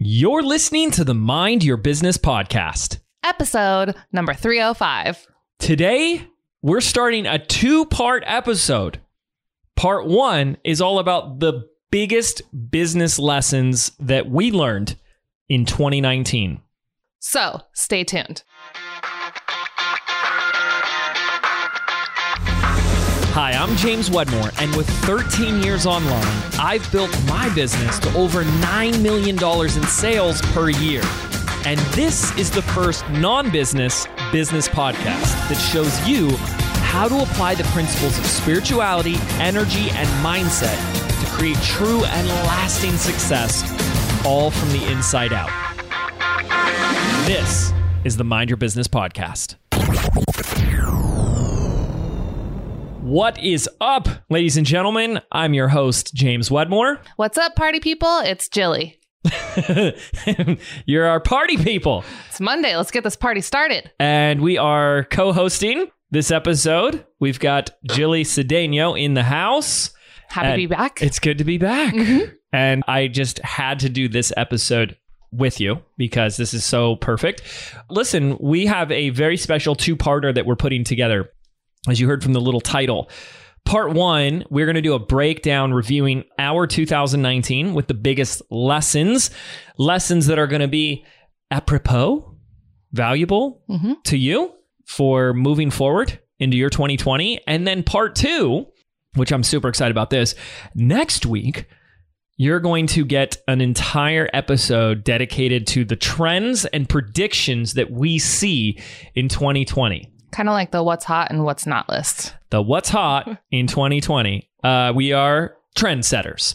You're listening to the Mind Your Business podcast. Episode number 305. Today, we're starting a two part episode. Part one is all about the biggest business lessons that we learned in 2019. So stay tuned. Hi, I'm James Wedmore, and with 13 years online, I've built my business to over $9 million in sales per year. And this is the first non business business podcast that shows you how to apply the principles of spirituality, energy, and mindset to create true and lasting success, all from the inside out. This is the Mind Your Business podcast. What is up, ladies and gentlemen? I'm your host, James Wedmore. What's up, party people? It's Jilly. You're our party people. It's Monday. Let's get this party started. And we are co hosting this episode. We've got Jilly Cedeno in the house. Happy to be back. It's good to be back. Mm-hmm. And I just had to do this episode with you because this is so perfect. Listen, we have a very special two parter that we're putting together, as you heard from the little title. Part one, we're going to do a breakdown reviewing our 2019 with the biggest lessons, lessons that are going to be apropos, valuable Mhm. to you for moving forward into your 2020. And then part two, which I'm super excited about this, next week, you're going to get an entire episode dedicated to the trends and predictions that we see in 2020 kind of like the what's hot and what's not list. the what's hot in 2020. Uh, we are trendsetters.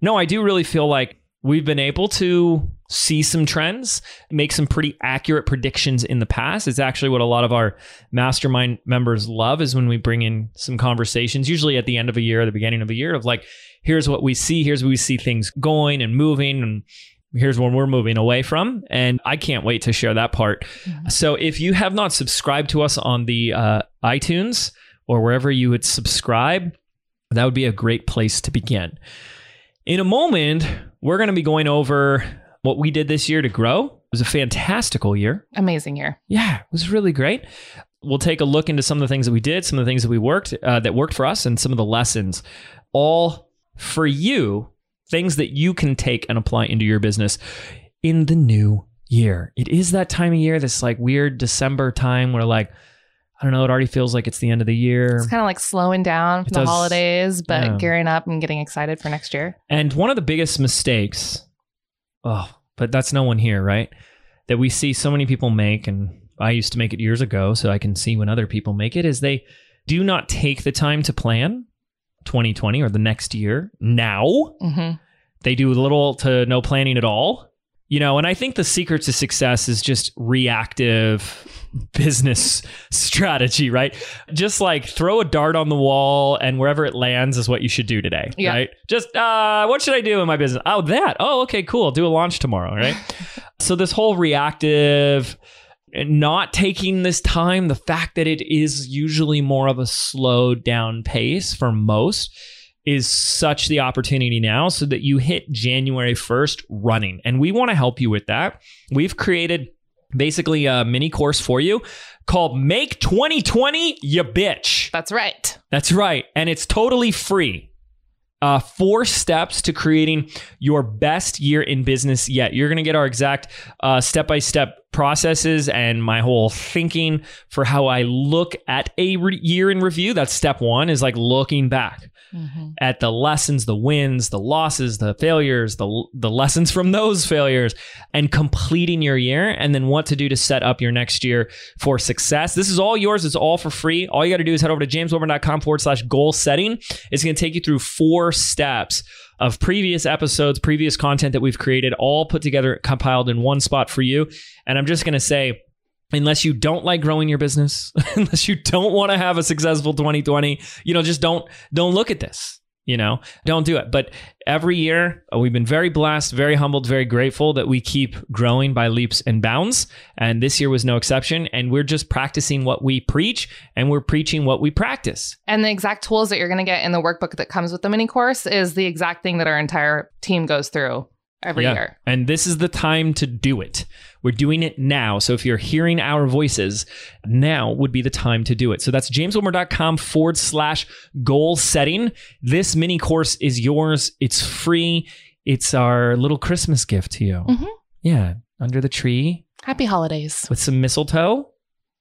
No, I do really feel like we've been able to see some trends, make some pretty accurate predictions in the past. It's actually what a lot of our mastermind members love is when we bring in some conversations, usually at the end of a year, or the beginning of a year, of like, here's what we see, here's where we see things going and moving, and here's where we're moving away from. And I can't wait to share that part. So if you have not subscribed to us on the uh, iTunes or wherever you would subscribe, that would be a great place to begin. In a moment, we're going to be going over what we did this year to grow. It was a fantastical year. Amazing year. Yeah, it was really great. We'll take a look into some of the things that we did, some of the things that we worked uh, that worked for us, and some of the lessons, all for you, things that you can take and apply into your business in the new year. It is that time of year, this like weird December time where like I don't know, it already feels like it's the end of the year. It's kind of like slowing down from It the does. holidays, but Yeah. gearing up and getting excited for next year. And one of the biggest mistakes, oh, but that's no one here, right? That we see so many people make, and I used to make it years ago, so I can see when other people make it, is they do not take the time to plan 2020 or the next year now. hmm They do little to no planning at all. You know, and I think the secret to success is just reactive business strategy, right? Just like throw a dart on the wall and wherever it lands is what you should do today, Yeah. right? Just uh what should I do in my business? Oh, that. Oh, okay, cool. Do a launch tomorrow, right? so this whole reactive not taking this time, the fact that it is usually more of a slowed down pace for most is such the opportunity now so that you hit January 1st running. And we want to help you with that. We've created basically a mini course for you called Make 2020 Ya Bitch. That's right. That's right. And it's totally free. Uh, four steps to creating your best year in business yet. You're going to get our exact step by step processes and my whole thinking for how I look at a re- year in review. That's step one, is like looking back hmm at the lessons, the wins, the losses, the failures, the the lessons from those failures, and completing your year, and then what to do to set up your next year for success. This is all yours. It's all for free. All you got to do is head over to jameswedmore.com forward slash goal setting. It's going to take you through four steps of previous episodes, previous content that we've created, all put together, compiled in one spot for you. And I'm just going to say, unless you don't like growing your business, unless you don't want to have a successful 2020, you know, just don't don't look at this. You know, don't do it. But every year, uh, we've been very blessed, very humbled, very grateful that we keep growing by leaps and bounds. And this year was no exception. And we're just practicing what we preach and we're preaching what we practice. And the exact tools that you're going to get in the workbook that comes with the mini course is the exact thing that our entire team goes through every Yeah. year. And this is the time to do it. We're doing it now. So if you're hearing our voices, now would be the time to do it. So that's jameswedmore.com forward slash goal setting. This mini course is yours. It's free. It's our little Christmas gift to you. Mhm. Yeah. Under the tree Happy holidays. with some mistletoe.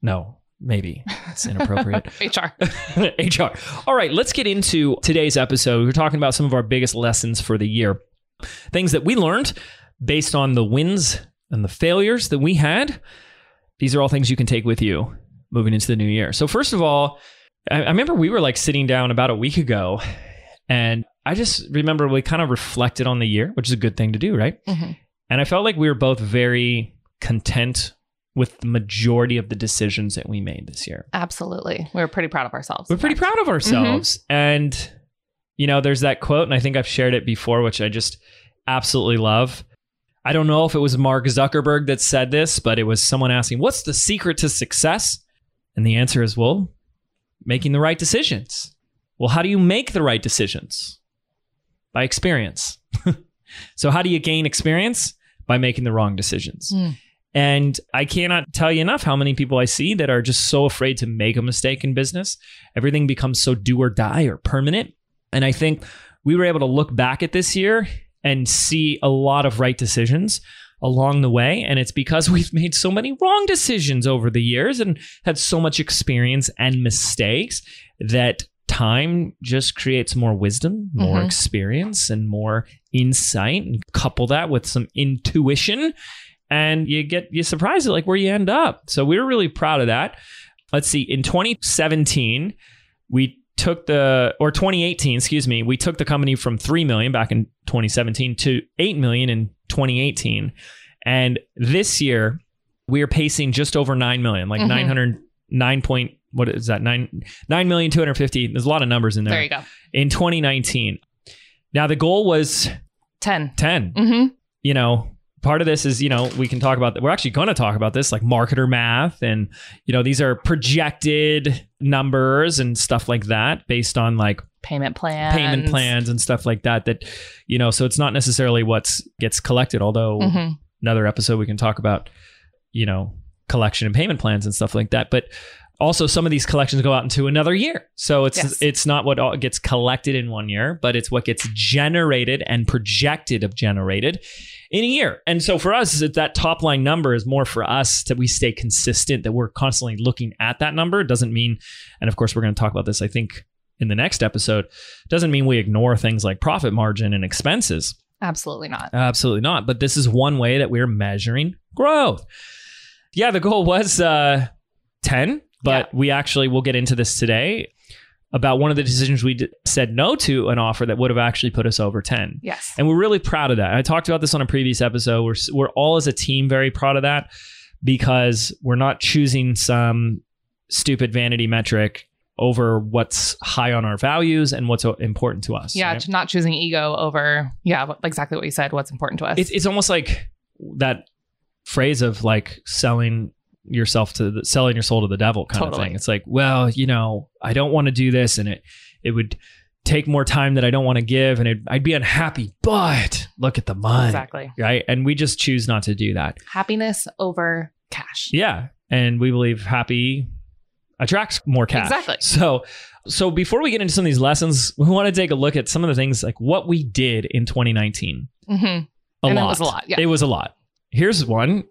No, maybe it's inappropriate. HR. HR. All right, let's get into today's episode. We're talking about some of our biggest lessons for the year, things that we learned based on the wins and the failures that we had. These are all things you can take with you moving into the new year. So, first of all, I, I remember we were like sitting down about a week ago, and I just remember we kind of reflected on the year, which is a good thing to do, right? Mhm. And I felt like we were both very content with the majority of the decisions that we made this year. Absolutely. We were pretty proud of ourselves. We're pretty proud of ourselves. And, you know, there's that quote, and I think I've shared it before, which I just absolutely love. I don't know if it was Mark Zuckerberg that said this, but it was someone asking, What's the secret to success? And the answer is, Well, making the right decisions. Well, how do you make the right decisions? By experience. so, how do you gain experience? By making the wrong decisions. Mm. And I cannot tell you enough how many people I see that are just so afraid to make a mistake in business. Everything becomes so do or die or permanent. And I think we were able to look back at this year and see a lot of right decisions along the way. And it's because we've made so many wrong decisions over the years and had so much experience and mistakes that time just creates more wisdom, more Mhm. experience, and more insight. And couple that with some intuition and you get you surprised at like where you end up. So we were really proud of that. Let's see, in 2017, we took the or 2018, excuse me, we took the company from 3 million back in 2017 to 8 million in 2018. And this year we are pacing just over 9 million, like Mhm. 909 point what is that? 9 9 million 250. There's a lot of numbers in there. There you go. In 2019. Now the goal was 10. 10 Mm-hmm. you know, part of this is, you know, we can talk about we're actually going to talk about this like marketer math and you know, these are projected numbers and stuff like that based on like Payment plans. payment plans and stuff like that that you know, so it's not necessarily what's gets collected although Mhm. another episode we can talk about you know, collection and payment plans and stuff like that, but also some of these collections go out into another year. So it's Yes. it's not what all gets collected in one year, but it's what gets generated and projected of generated in a year. And so for us, that top line number is more for us that we stay consistent, that we're constantly looking at that number. It doesn't mean, and of course, we're going to talk about this, I think, in the next episode, doesn't mean we ignore things like profit margin and expenses. Absolutely not. Absolutely not. But this is one way that we're measuring growth. Yeah, the goal was uh, 10, but we actually will get into this today about one of the decisions we d- said no to an offer that would have actually put us over 10. Yes. And we're really proud of that. I talked about this on a previous episode. We're, we're all as a team very proud of that because we're not choosing some stupid vanity metric over what's high on our values and what's important to us. yeah, right? not choosing ego over, yeah, exactly what you said, what's important to us. it's, it's almost like that phrase of like selling yourself to the selling your soul to the devil kind of thing. It's like, well, you know, I don't want to do this and it it would take more time that I don't want to give and it, I'd be unhappy, but look at the money. exactly. Right? And we just choose not to do that. Happiness over cash. Yeah. And we believe happy attracts more cash. Exactly. So so before we get into some of these lessons, we want to take a look at some of the things like what we did in 2019. hmm A And it was a lot, yeah. It was a lot. Here's one.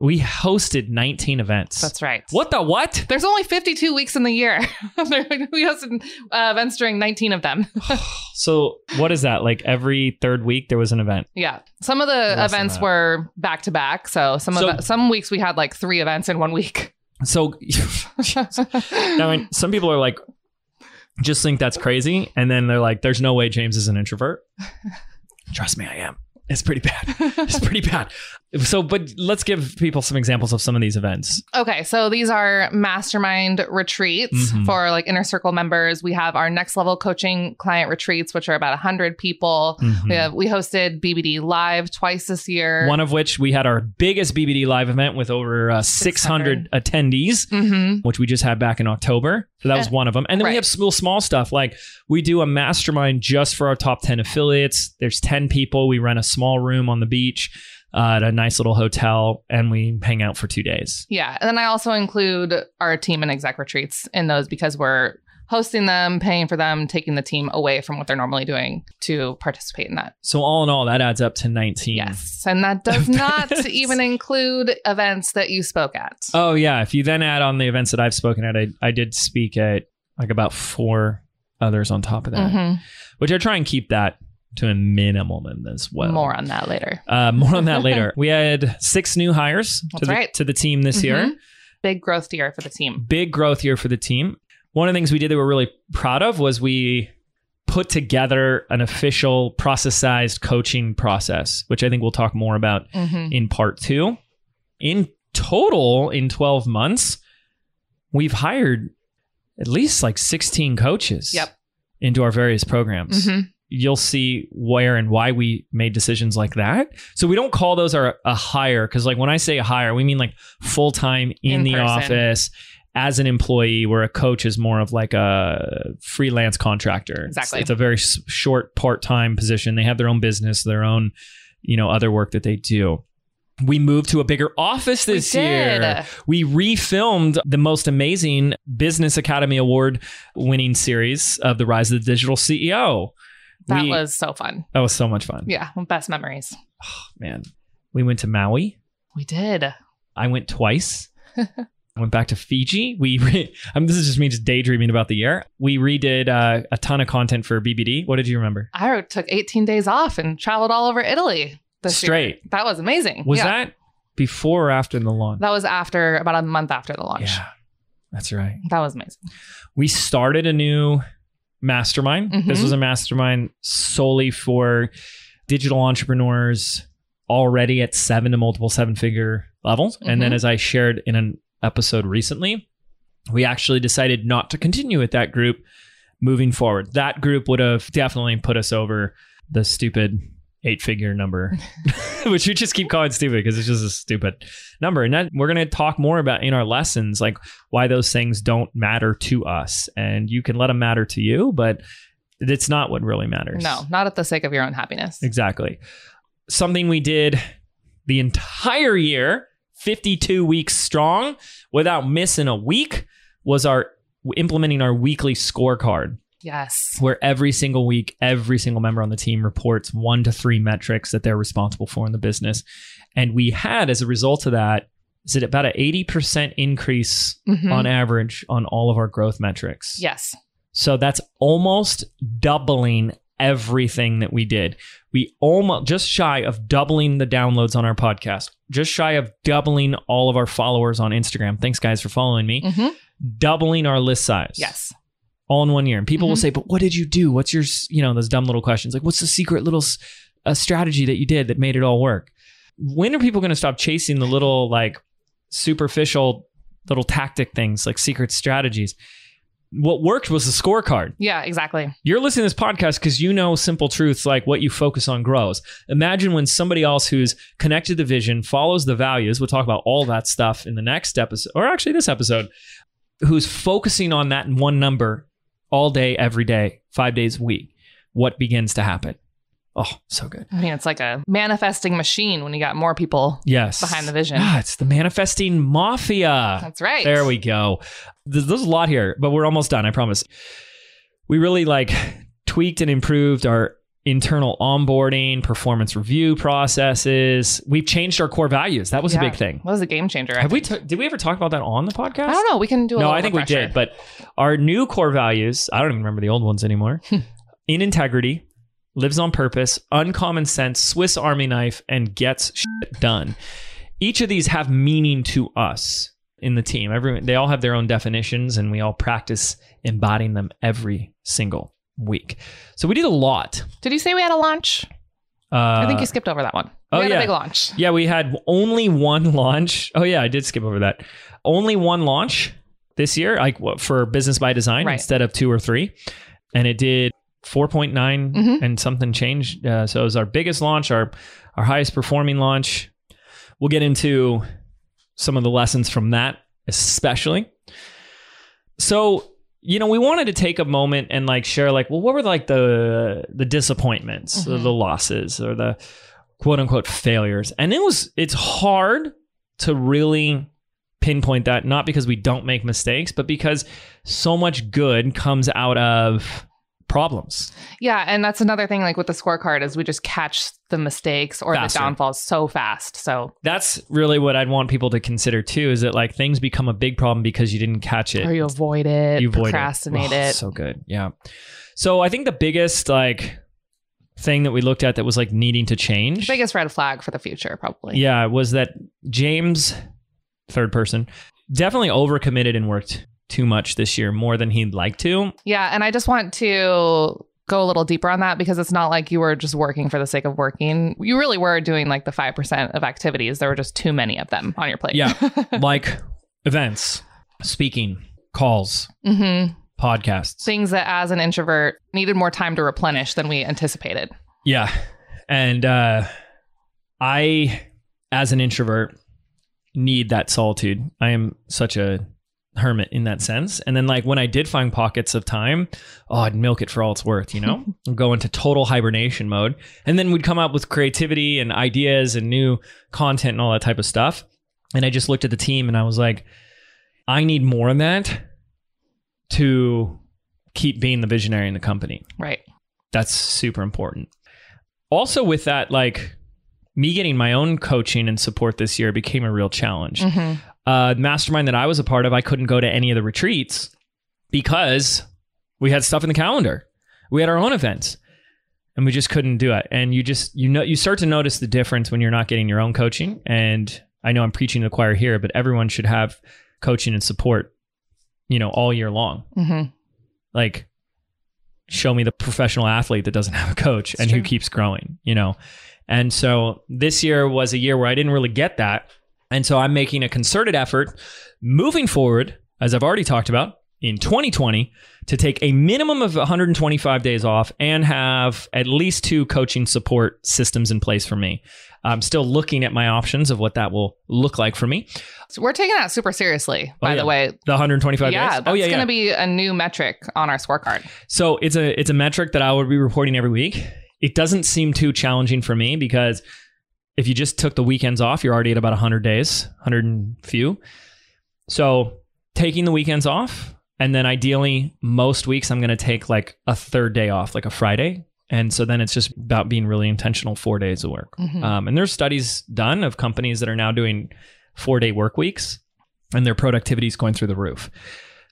We hosted 19 events. That's right. What the what? There's only 52 weeks in the year. we hosted uh, events during 19 of them. So what is that? Like every third week there was an event. yeah. Some of the Less events were back to back. So some So- of the, some weeks we had like three events in one week. So I mean, some people are like, just think that's crazy, and then they're like, "There's no way James is an introvert." Trust me, I am. It's pretty bad. It's pretty bad. So, but let's give people some examples of some of these events. Okay, so these are mastermind retreats Mhm. for like inner circle members. We have our next level coaching client retreats, which are about 100 people. Mhm. We have we hosted BBD live twice this year. One of which we had our biggest BBD live event with over uh, 600 attendees. hmm which we just had back in October. So that was one of them. And then we have small, small stuff like we do a mastermind just for our top 10 affiliates. There's 10 people. We rent a small room on the beach uh, at a nice little hotel and we hang out for two days. Yeah. And then I also include our team and exec retreats in those because we're hosting them, paying for them, taking the team away from what they're normally doing to participate in that. So all in all, that adds up to 19. Yes. And that does not even include events that you spoke at. Oh, yeah. If you then add on the events that I've spoken at, I, I did speak at like about four others on top of that, Mhm. which I try and keep that to a minimum as well. More on that later. Uh, more on that later. We had six new hires to the, right. to the team this year. Mhm. Big growth year for the team. Big growth year for the team. One of the things we did that we're really proud of was we put together an official process-sized coaching process, which I think we'll talk more about hmm in part two. In total, in 12 months, we've hired at least like 16 coaches Yep. into our various programs hmm you'll see where and why we made decisions like that. So we don't call those our, a hire because, like, when I say a hire, we mean like full time in, In the person. office as an employee. Where a coach is more of like a freelance contractor. It's- Exactly. it's, a very short part time position. They have their own business, their own, you know, other work that they do. We moved to a bigger office this we year. We refilmed the most amazing Business Academy Award winning series of The Rise of the Digital CEO. That We- was so fun. that was so much fun. Yeah. Best memories. Oh, Man, we went to Maui. We did. I went twice. I went back to Fiji. We re- I mean, this is just me just daydreaming about the year. We redid uh, a ton of content for BBD. What did you remember? I took 18 days off and traveled all over Italy. This year. Straight. That was amazing. Was Yeah. that before or after the launch? That was after about a month after the launch. yeah, that's right. That was amazing. We started a new mastermind. This Mhm. was a mastermind solely for digital entrepreneurs already at seven to multiple seven figure levels. And then, Mhm. as I shared in an episode recently, we actually decided not to continue with that group moving forward. That group would have definitely put us over the stupid eight figure number, which we just keep calling stupid because it's just a stupid number. And that we're going to talk more about in our lessons, like why those things don't matter to us. And you can let them matter to you, but it's not what really matters. No, not at the sake of your own happiness. Exactly. Something we did the entire year, 52 weeks strong, without missing a week, was our implementing our weekly scorecard, Yes. where every single week, every single member on the team reports one to three metrics that they're responsible for in the business. And we had, as a result of that, is it about an 80% increase Mhm. on average on all of our growth metrics? yes. So that's almost doubling everything that we did. We almost just shy of doubling the downloads on our podcast, just shy of doubling all of our followers on Instagram. Thanks, guys, for following me. hmm Doubling our list size. Yes. All in one year. And people will Mhm. say, but what did you do? What's your, you know, those dumb little questions? Like, what's the secret little uh, strategy that you did that made it all work? When are people going to stop chasing the little, like, superficial little tactic things, like secret strategies? What worked was the scorecard. Yeah, exactly. You're listening to this podcast because you know simple truths like what you focus on grows. Imagine when somebody else who's connected to vision, follows the values, we'll talk about all that stuff in the next episode, or actually this episode, who's focusing on that one number all day, every day, five days a week. What begins to happen? Oh, so good. I mean, it's like a manifesting machine when you got more people. Yes. Behind the vision. Ah, it's the manifesting mafia. That's right. There we go. There's, there's a lot here, but we're almost done. I promise. We really like tweaked and improved our internal onboarding, performance review processes. We've changed our core values. That was a big thing. That was a game changer. I Have we? think. T- did we ever talk about that on the podcast? I don't know. We can do a no, I think we did. But our new core values, I don't even remember the old ones anymore. In integrity, lives on purpose, uncommon sense, Swiss Army knife, and gets shit done. Each of these have meaning to us in the team. Everyone, they all have their own definitions, and we all practice embodying them every single week. So we did a lot. Did you say we had a launch? Uh, I think you skipped over that one. We oh, had yeah. a big launch. Yeah, we had only one launch. Oh yeah, I did skip over that. Only one launch this year, like for Business by Design Right. instead of two or three, and it did 4.9 Mhm. and something changed. Uh, so it was our biggest launch, our our highest performing launch. We'll get into some of the lessons from that, especially. So you know, we wanted to take a moment and like share, like, well, what were like the the disappointments, or Mhm. the losses, or the quote unquote failures, and it was it's hard to really pinpoint that, not because we don't make mistakes, but because so much good comes out of problems. Yeah, and that's another thing. Like with the scorecard, is we just catch the mistakes or Faster. the downfalls so fast. So That's really what I'd want people to consider too. Is that like things become a big problem because you didn't catch it. or you avoid it, you avoid it. procrastinate Oh, it. So good. Yeah. So I think the biggest like thing that we looked at that was like needing to change. Biggest red flag for the future, probably. Yeah, was that James, third person, definitely overcommitted and worked too much this year, more than he'd like to. Yeah, and I just want to go a little deeper on that because it's not like you were just working for the sake of working. You really were doing like the 5% of activities. There were just too many of them on your plate. Yeah. like events, speaking, calls, hmm podcasts. Things that as an introvert needed more time to replenish than we anticipated. Yeah. And uh I as an introvert need that solitude. I am such a hermit in that sense. And then like when I did find pockets of time, oh, I'd milk it for all it's worth, you know? Go into total hibernation mode. And then we'd come up with creativity and ideas and new content and all that type of stuff. And I just looked at the team and I was like, I need more of that to keep being the visionary in the company Right. that's super important. Also, with that, like me getting my own coaching and support this year became a real challenge. hmm Uh, mastermind that I was a part of, I couldn't go to any of the retreats because we had stuff in the calendar. We had our own events and we just couldn't do it. And you just, you know, you start to notice the difference when you're not getting your own coaching. And I know I'm preaching to the choir here, but everyone should have coaching and support, you know, all year long hmm like show me the professional athlete that doesn't have a coach It's and who keeps growing you know and so this year was a year where i didn't really get that and so i'm making a concerted effort moving forward as i've already talked about in 2020 to take a minimum of 125 days off and have at least two coaching support systems in place for me i'm still looking at my options of what that will look like for me So we're taking that super seriously, oh, by Oh, yeah. the way. the 125 Yeah, days that's oh yeah going to yeah be a new metric on our scorecard. So it's a it's a metric that I will be reporting every week. It doesn't seem too challenging for me because if you just took the weekends off, you're already at about 100 days, 100 and few. So taking the weekends off, and then ideally most weeks I'm going to take like a third day off, like a Friday. And so then it's just about being really intentional four days of work. Mhm. Um, and there's studies done of companies that are now doing four day work weeks and their productivity is going through the roof.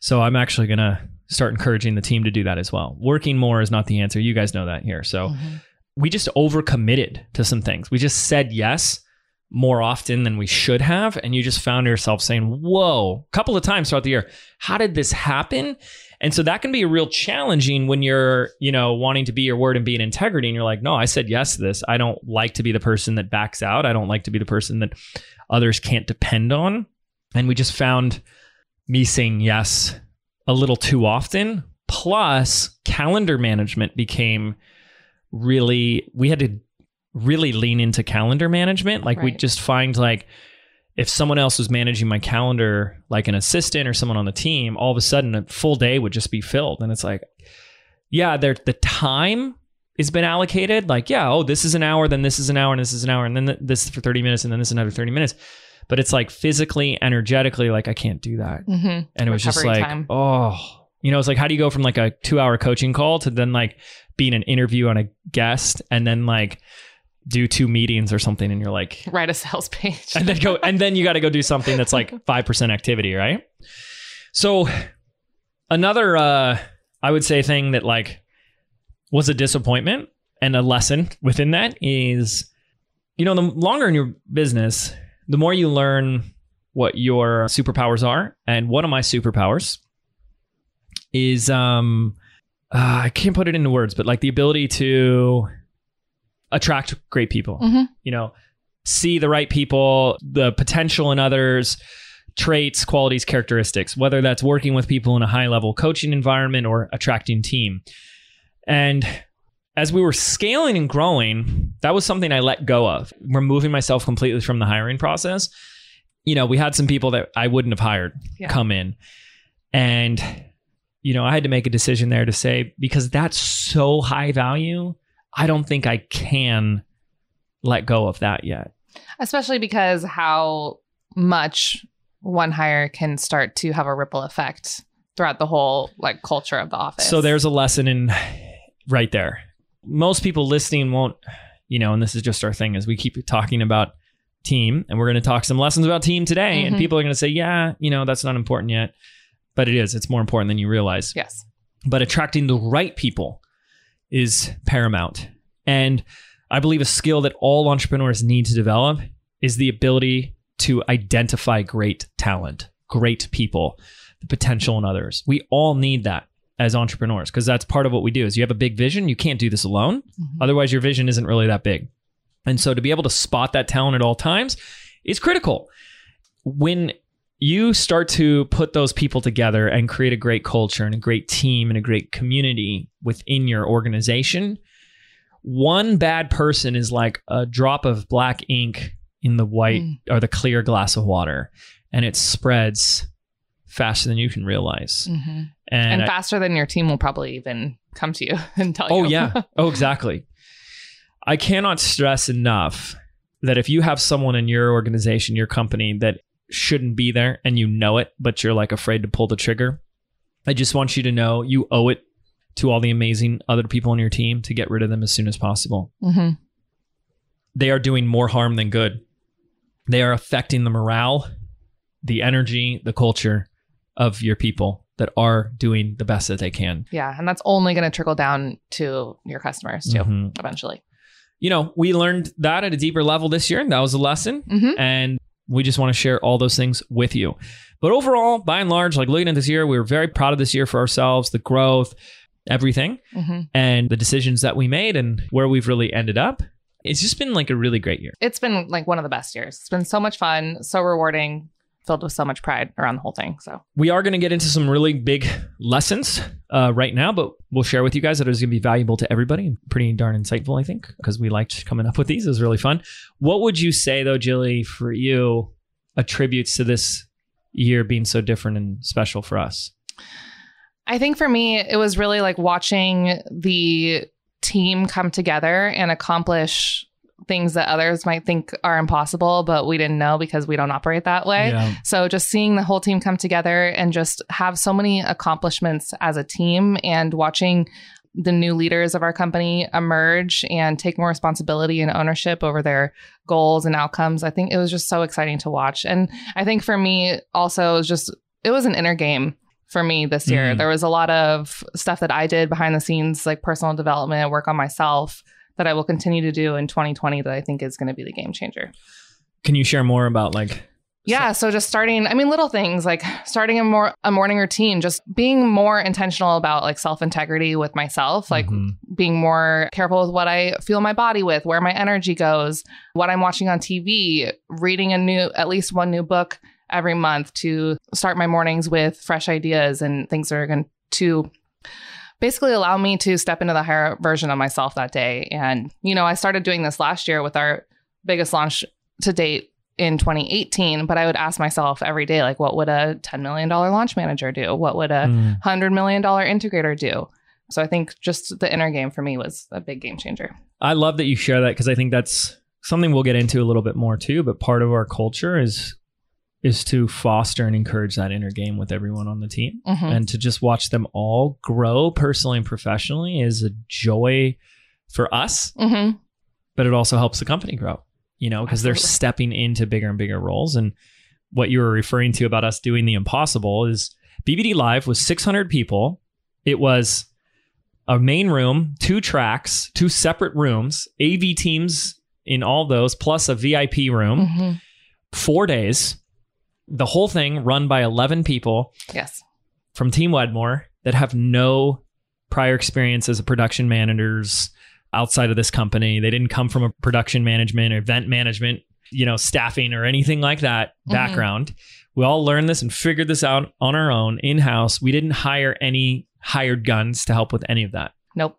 So I'm actually going to start encouraging the team to do that as well. Working more is not the answer. You guys know that here. So Mhm. We just overcommitted to some things. We just said yes more often than we should have. And you just found yourself saying, whoa, a couple of times throughout the year, how did this happen? And so that can be a real challenging when you're, you know, wanting to be your word and be in integrity. And you're like, no, I said yes to this. I don't like to be the person that backs out. I don't like to be the person that others can't depend on. And we just found me saying yes a little too often. Plus, calendar management became really, we had to really lean into calendar management. Like, we Right. just find like, if someone else was managing my calendar, like an assistant or someone on the team, all of a sudden a full day would just be filled. And it's like, yeah, there the time has been allocated. Like, yeah, oh, this is an hour, then this is an hour, and this is an hour, and then th- this for 30 minutes, and then this is another 30 minutes. But it's like physically, energetically, like I can't do that. Mhm. And it was just like, time. oh, you know, it's like, how do you go from like a two hour coaching call to then like being an interview on a guest and then like do two meetings or something and you're like, Write a sales page. and then go, and then you got to go do something that's like 5% activity, right? So another, uh, I would say thing that like was a disappointment and a lesson within that is, you know, the longer in your business, the more you learn what your superpowers are. And one of my superpowers is, um, uh, I can't put it into words, but like the ability to attract great people. Mhm. You know, see the right people, the potential in others, traits, qualities, characteristics, whether that's working with people in a high level coaching environment or attracting team. And as we were scaling and growing, that was something I let go of, removing myself completely from the hiring process. You know, we had some people that I wouldn't have hired Yeah. come in. And, you know, I had to make a decision there to say, because that's so high value, I don't think I can let go of that yet. Especially because how much one hire can start to have a ripple effect throughout the whole like culture of the office. So there's a lesson in right there. Most people listening won't, you know, and this is just our thing, as we keep talking about team, and we're going to talk some lessons about team today, and Mhm. people are going to say, yeah, you know, that's not important yet, but it is. It's more important than you realize. yes. But attracting the right people is paramount, and I believe a skill that all entrepreneurs need to develop is the ability to identify great talent, great people, the potential in others. We all need that as entrepreneurs because that's part of what we do is you have a big vision you can't do this alone Mhm. otherwise your vision isn't really that big and so to be able to spot that talent at all times is critical when you start to put those people together and create a great culture and a great team and a great community within your organization one bad person is like a drop of black ink in the white Mm. or the clear glass of water and it spreads faster than you can realize Mhm. and, And I- faster than your team will probably even come to you and tell Oh you. Oh, yeah. Oh, exactly. I cannot stress enough that if you have someone in your organization, your company that shouldn't be there and you know it, but you're like afraid to pull the trigger, I just want you to know you owe it to all the amazing other people on your team to get rid of them as soon as possible. hmm They are doing more harm than good. They are affecting the morale, the energy, the culture of your people that are doing the best that they can. Yeah. And that's only going to trickle down to your customers too, Mhm. eventually. You know, we learned that at a deeper level this year. And that was a lesson. hmm and we just want to share all those things with you. But overall, by and large, like looking at this year, we were very proud of this year for ourselves, the growth, everything, hmm and the decisions that we made and where we've really ended up. It's just been like a really great year. It's been like one of the best years. It's been so much fun, so rewarding, filled with so much pride around the whole thing. So We are going to get into some really big lessons uh, right now, but we'll share with you guys that is going to be valuable to everybody and pretty darn insightful, I think, because we liked coming up with these. It was really fun. What would you say, though, Jilly, for you, attributes to this year being so different and special for us? I think for me, it was really like watching the team come together and accomplish things that others might think are impossible, but we didn't know because we don't operate that way. Yeah. So just seeing the whole team come together and just have so many accomplishments as a team and watching the new leaders of our company emerge and take more responsibility and ownership over their goals and outcomes. I think it was just so exciting to watch. And I think for me also it was just it was an inner game for me this year. Mm. There was a lot of stuff that I did behind the scenes like personal development, work on myself that I will continue to do in 2020 that I think is going to be the game changer. Can you share more about like Yeah, so just starting, I mean little things like starting a more a morning routine, just being more intentional about like self-integrity with myself, like Mhm. being more careful with what I feel my body with, where my energy goes, what I'm watching on TV, reading a new at least one new book every month to start my mornings with fresh ideas and things that are going to basically allow me to step into the higher version of myself that day. And you know, I started doing this last year with our biggest launch to date in 2018, but I would ask myself every day like what would a 10 million dollar launch manager do? What would a Mm. hundred million dollar integrator do. So I think just the inner game for me was a big game changer. I love that you share that because I think that's something we'll get into a little bit more too. But part of our culture is is to foster and encourage that inner game with everyone on the team, Mhm. and to just watch them all grow personally and professionally is a joy for us. Mhm. But it also helps the company grow. You know, because they're stepping into bigger and bigger roles. And what you were referring to about us doing the impossible is BBD Live was 600 people. It was a main room, two tracks, two separate rooms, AV teams in all those, plus a VIP room, Mhm. four days. The whole thing run by 11 people Yes. from Team Wedmore that have no prior experience as a production managers, outside of this company. They didn't come from a production management or event management, you know, staffing or anything like that Mhm. background. We all learned this and figured this out on our own in house. We didn't hire any hired guns to help with any of that. Nope.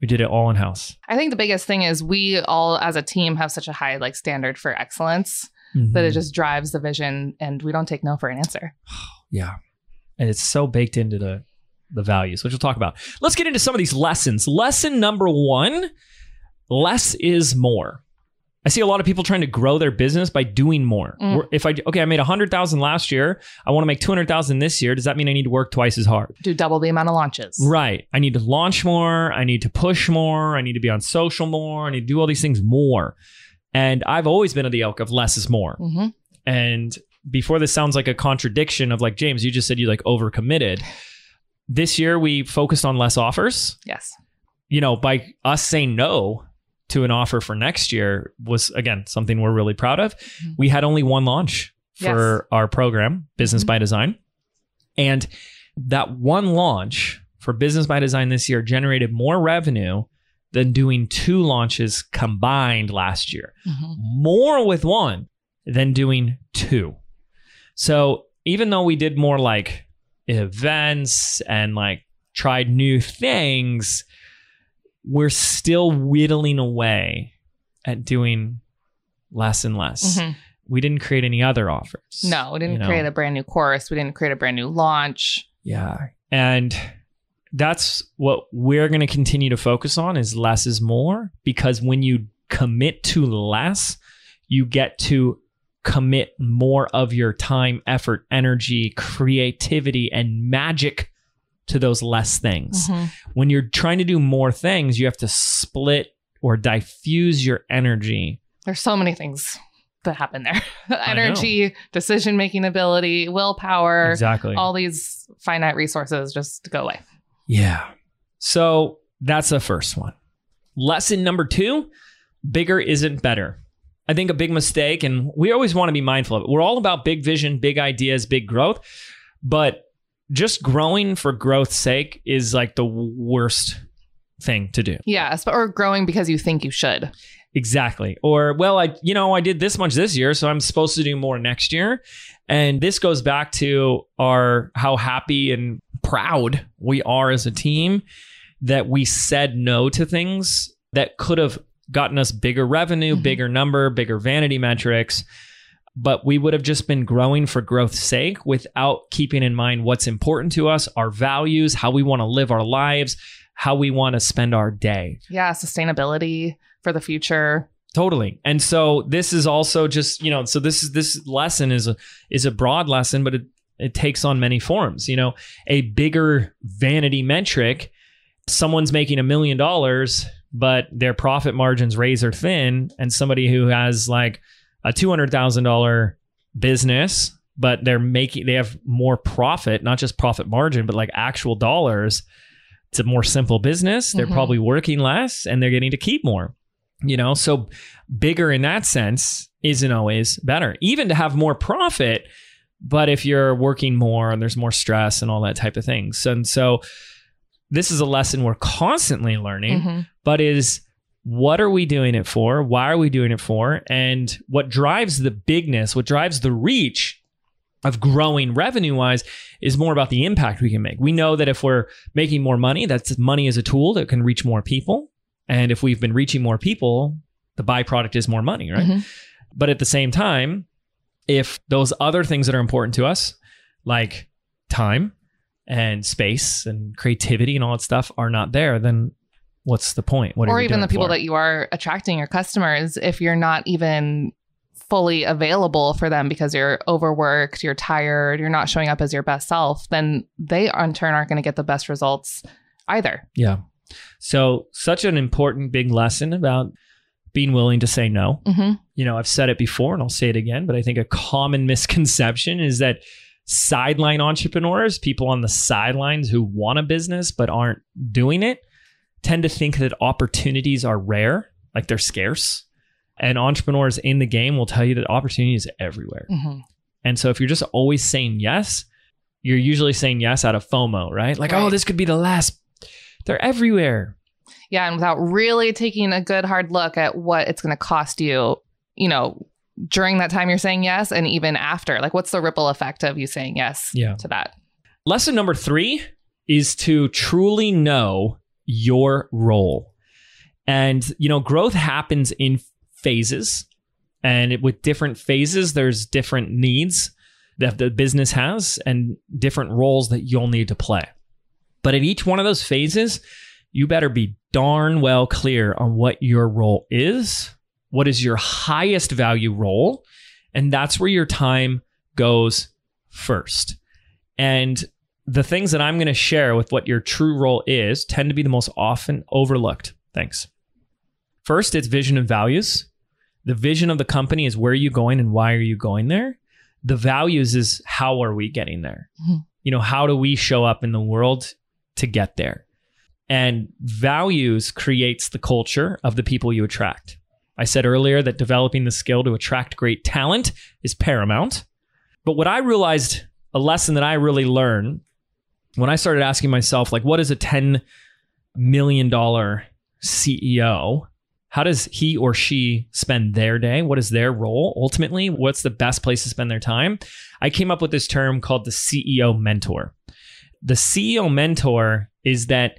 We did it all in house. I think the biggest thing is we all as a team have such a high like standard for excellence that it just drives the vision and we don't take no for an answer. Yeah. And it's so baked into the the values, which we'll talk about. Let's get into some of these lessons. Lesson number 1, less is more. I see a lot of people trying to grow their business by doing more. Mm. If I okay, I made 100,000 last year, I want to make 200,000 this year, does that mean I need to work twice as hard? Do double the amount of launches. Right. I need to launch more, I need to push more, I need to be on social more, I need to do all these things more. And I've always been of the ilk of less is more. hmm And before this sounds like a contradiction of like James, you just said you like overcommitted. This year we focused on less offers. Yes. You know, by us saying no to an offer for next year was again something we're really proud of. Mhm. We had only one launch for our program, Business Mhm. by Design. And that one launch for Business by Design this year generated more revenue than doing two launches combined last year Mhm. more with one than doing two. So even though we did more like events and like tried new things, we're still whittling away at doing less and less. Mhm. We didn't create any other offers. No, we didn't you know? create a brand new course. We didn't create a brand new launch. Yeah. And that's what we're going to continue to focus on is less is more because when you commit to less, you get to commit more of your time, effort, energy, creativity and magic to those less things. Mhm. When you're trying to do more things, you have to split or diffuse your energy. There's so many things that happen there. Energy, decision making ability, willpower, Exactly. all these finite resources just go away. Yeah. So that's the first one. Lesson number two bigger isn't better. I think a big mistake, and we always want to be mindful of it. We're all about big vision, big ideas, big growth, but just growing for growth's sake is like the worst thing to do. Yes, but or growing because you think you should. Exactly. Or, well, I, you know, I did this much this year, so I'm supposed to do more next year. And this goes back to our how happy and proud we are as a team that we said no to things that could have gotten us bigger revenue, Mhm. bigger number, bigger vanity metrics. But we would have just been growing for growth's sake without keeping in mind what's important to us, our values, how we want to live our lives, how we want to spend our day. Yeah, sustainability for the future. Totally. And so this is also just, you know, so this is this lesson is a is a broad lesson, but it it takes on many forms. You know, a bigger vanity metric, someone's making a million dollars, but their profit margins razor thin, and somebody who has like a two hundred thousand dollar business, but they're making they have more profit, not just profit margin, but like actual dollars. It's a more simple business. They're Mhm. probably working less and they're getting to keep more you know so bigger in that sense isn't always better even to have more profit but if you're working more and there's more stress and all that type of things and so this is a lesson we're constantly learning Mhm. but is what are we doing it for why are we doing it for and what drives the bigness what drives the reach of growing revenue wise is more about the impact we can make we know that if we're making more money that's money is a tool that can reach more people and if we've been reaching more people, the byproduct is more money, right? Mhm. But at the same time, if those other things that are important to us, like time and space and creativity and all that stuff, are not there, then what's the point? What are or even the people for? that you are attracting your customers if you're not even fully available for them because you're overworked you're tired you're not showing up as your best self then they in turn aren't going to get the best results either Yeah. So, such an important big lesson about being willing to say no. hmm you know, I've said it before and I'll say it again, but I think a common misconception is that sideline entrepreneurs, people on the sidelines who want a business but aren't doing it, tend to think that opportunities are rare, like they're scarce. And entrepreneurs in the game will tell you that opportunity is everywhere. hmm And so if you're just always saying yes, you're usually saying yes out of FOMO, right? Like, oh, this could be the last. They're everywhere. Yeah, and without really taking a good hard look at what it's going to cost you, you know, during that time you're saying yes and even after. Like what's the ripple effect of you saying yes Yeah. to that? Lesson number three is to truly know your role. And, you know, growth happens in phases. And it- with different phases, there's different needs that the business has and different roles that you'll need to play. But at each one of those phases, you better be darn well clear on what your role is, what is your highest value role, and that's where your time goes first. And the things that I'm going to share with what your true role is tend to be the most often overlooked. Thanks. First, it's vision and values. The vision of the company is where are you going and why are you going there? The values is how are we getting there? Mhm. You know, how do we show up in the world to get there? And values creates the culture of the people you attract. I said earlier that developing the skill to attract great talent is paramount. But what I realized, a lesson that I really learned when I started asking myself, like, what is a $10 million CEO? How does he or she spend their day? What is their role ultimately? What's the best place to spend their time? I came up with this term called the CEO mentor. The CEO mentor is that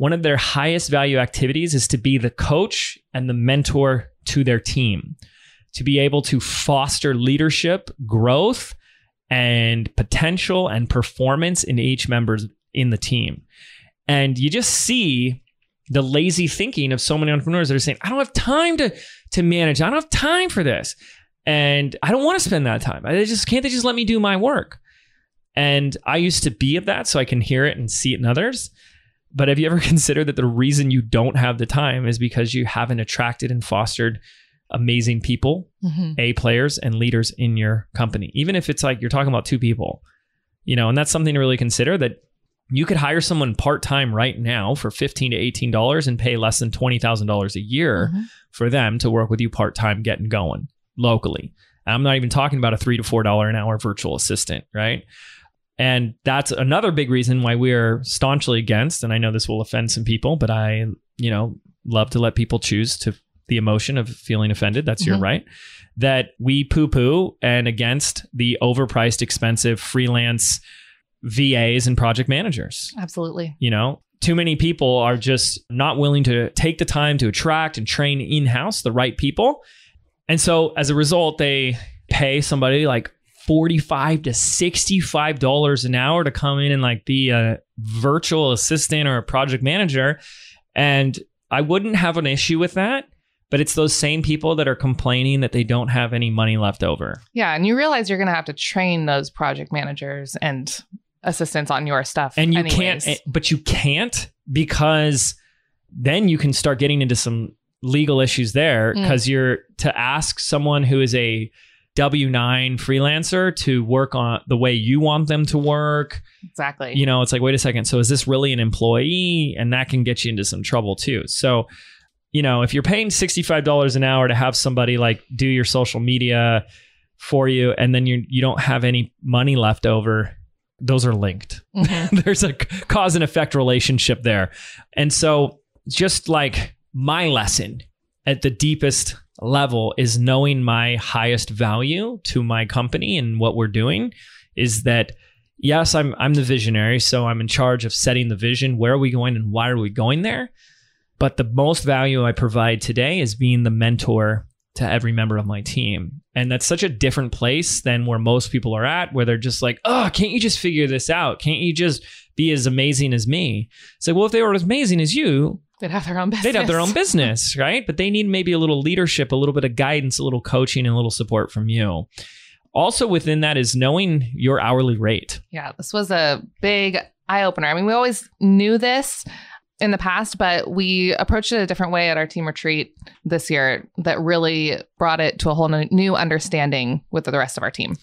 one of their highest value activities is to be the coach and the mentor to their team, to be able to foster leadership, growth, and potential and performance in each member's in the team. And you just see the lazy thinking of so many entrepreneurs that are saying, I don't have time to to manage. I don't have time for this. And I don't want to spend that time. I just can't they just let me do my work. And I used to be of that so I can hear it and see it in others. But have you ever considered that the reason you don't have the time is because you haven't attracted and fostered amazing people Mhm. a players and leaders in your company, even if it's like you're talking about two people, you know, and that's something to really consider that you could hire someone part time right now for fifteen to eighteen dollars and pay less than twenty thousand dollars a year Mhm. for them to work with you part time, getting going locally. And I'm not even talking about a three to four dollar an hour virtual assistant, right? And that's another big reason why we are staunchly against. And I know this will offend some people, but I, you know, love to let people choose to the emotion of feeling offended. That's your Mhm. right. That we poo poo and against the overpriced, expensive freelance VAs and project managers. Absolutely. You know, too many people are just not willing to take the time to attract and train in house the right people. And so as a result, they pay somebody like 45 to 65 dollars an hour to come in and like be a virtual assistant or a project manager and I wouldn't have an issue with that but it's those same people that are complaining that they don't have any money left over Yeah, and you realize you're going to have to train those project managers and assistants on your stuff. and you anyways. can't eh, but you can't because then you can start getting into some legal issues there Mm. because you're to ask someone who is a w9 freelancer to work on the way you want them to work exactly. you know it's like wait a second so is this really an employee and that can get you into some trouble too so you know if you're paying $65 an hour to have somebody like do your social media for you and then you you don't have any money left over those are linked Mhm. there's a cause and effect relationship there. And so, just like my lesson at the deepest level is knowing my highest value to my company and what we're doing is that yes, I'm I'm the visionary, so I'm in charge of setting the vision, where are we going and why are we going there? But the most value I provide today is being the mentor to every member of my team. And that's such a different place than where most people are at, where they're just like, oh, can't you just figure this out? Can't you just be as amazing as me? It's like, well, if they were as amazing as you, They'd have their own business. they'd have their own business, right? But they need maybe a little leadership, a little bit of guidance, a little coaching, and a little support from you. Also, within that is knowing your hourly rate. Yeah, this was a big eye opener. I mean, we always knew this in the past, but we approached it a different way at our team retreat this year that really brought it to a whole new understanding with the rest of our team.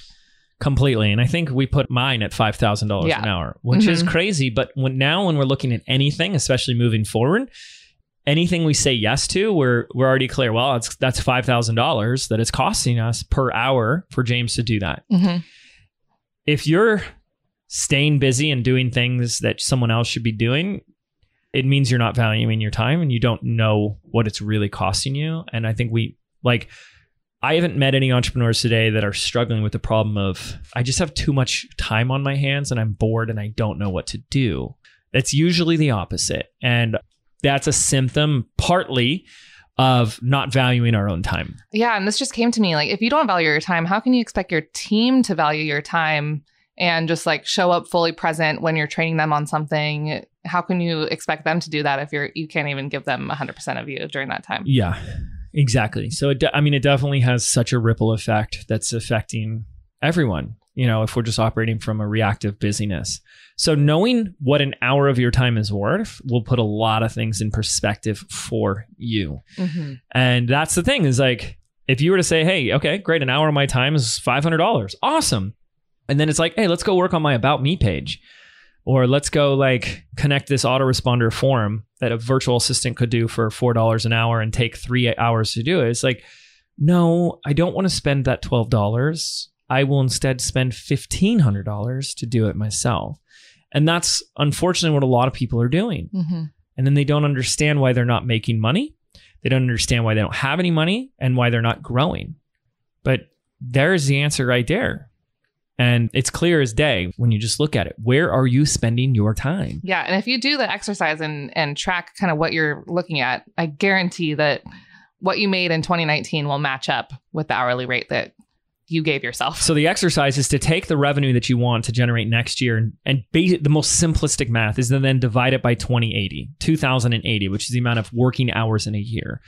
Completely. And I think we put mine at five thousand dollars Yeah. an hour, which is Mhm. crazy. But when now when we're looking at anything, especially moving forward, anything we say yes to, we're we're already clear. Well, it's that's five thousand dollars that it's costing us per hour for James to do that. Mm-hmm. If you're staying busy and doing things that someone else should be doing, it means you're not valuing your time and you don't know what it's really costing you. And I think we like I haven't met any entrepreneurs today that are struggling with the problem of I just have too much time on my hands and I'm bored and I don't know what to do. It's usually the opposite. And that's a symptom partly of not valuing our own time. Yeah. And this just came to me like, if you don't value your time, how can you expect your team to value your time and just like show up fully present when you're training them on something? How can you expect them to do that if you're you can't even give them 100% of you during that time? Yeah. Exactly. So it I mean it definitely has such a ripple effect that's affecting everyone, you know, if we're just operating from a reactive busyness. So knowing what an hour of your time is worth will put a lot of things in perspective for you. Mm-hmm. And that's the thing is like if you were to say, "Hey, okay, great, an hour of my time is $500." Awesome. And then it's like, "Hey, let's go work on my about me page." Or let's go like connect this autoresponder form that a virtual assistant could do for $4 an hour and take 3 hours to do it. It's like, "No, I don't want to spend that $12. I will instead spend $1500 to do it myself." And that's unfortunately what a lot of people are doing. Mm-hmm. And then they don't understand why they're not making money. They don't understand why they don't have any money and why they're not growing. But there's the answer right there. And it's clear as day when you just look at it. Where are you spending your time? Yeah, and if you do the exercise and and track kind of what you're looking at, I guarantee that what you made in 2019 will match up with the hourly rate that you gave yourself. So the exercise is to take the revenue that you want to generate next year and, and base, the most simplistic math is to then divide it by 2080, 2080, which is the amount of working hours in a year.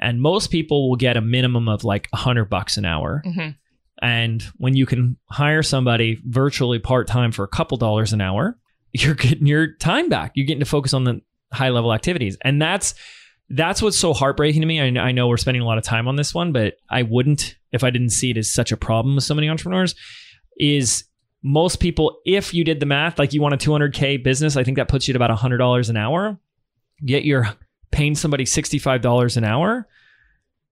And most people will get a minimum of like 100 bucks an hour. Mhm. And when you can hire somebody virtually part time for a couple dollars an hour, you're getting your time back. You're getting to focus on the high level activities. And that's that's what's so heartbreaking to me. I, I know we're spending a lot of time on this one, but I wouldn't if I didn't see it as such a problem with so many entrepreneurs. Is most people, if you did the math, like you want a 200K business, I think that puts you at about $100 an hour. Yet you're paying somebody $65 an hour.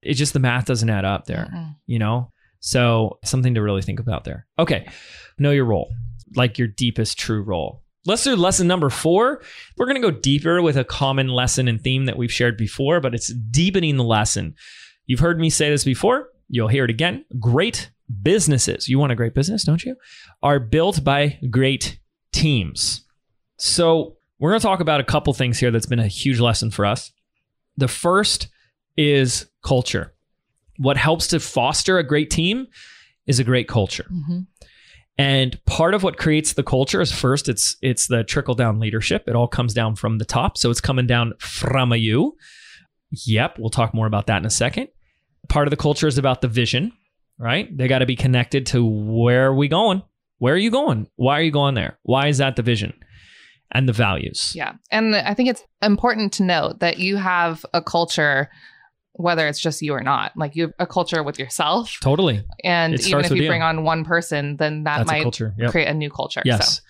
It's just the math doesn't add up there Mhm. you know? So something to really think about there. Okay. Know your role, like your deepest true role. Let's do lesson number four. We're going to go deeper with a common lesson and theme that we've shared before, but it's deepening the lesson. You've heard me say this before. You'll hear it again. Great businesses, you want a great business, don't you? Are built by great teams. So we're going to talk about a couple things here that's been a huge lesson for us. The first is culture what helps to foster a great team is a great culture. Mhm. And part of what creates the culture is first it's it's the trickle down leadership. It all comes down from the top, so it's coming down from you. Yep, we'll talk more about that in a second. Part of the culture is about the vision, right? They got to be connected to where are we going? Where are you going? Why are you going there? Why is that the vision? And the values. Yeah. And I think it's important to note that you have a culture, whether it's just you or not. Like you have a culture with yourself. Totally. And It even if you you. bring on one person, then that That's might culture. Yep. create a new culture. Yes. So,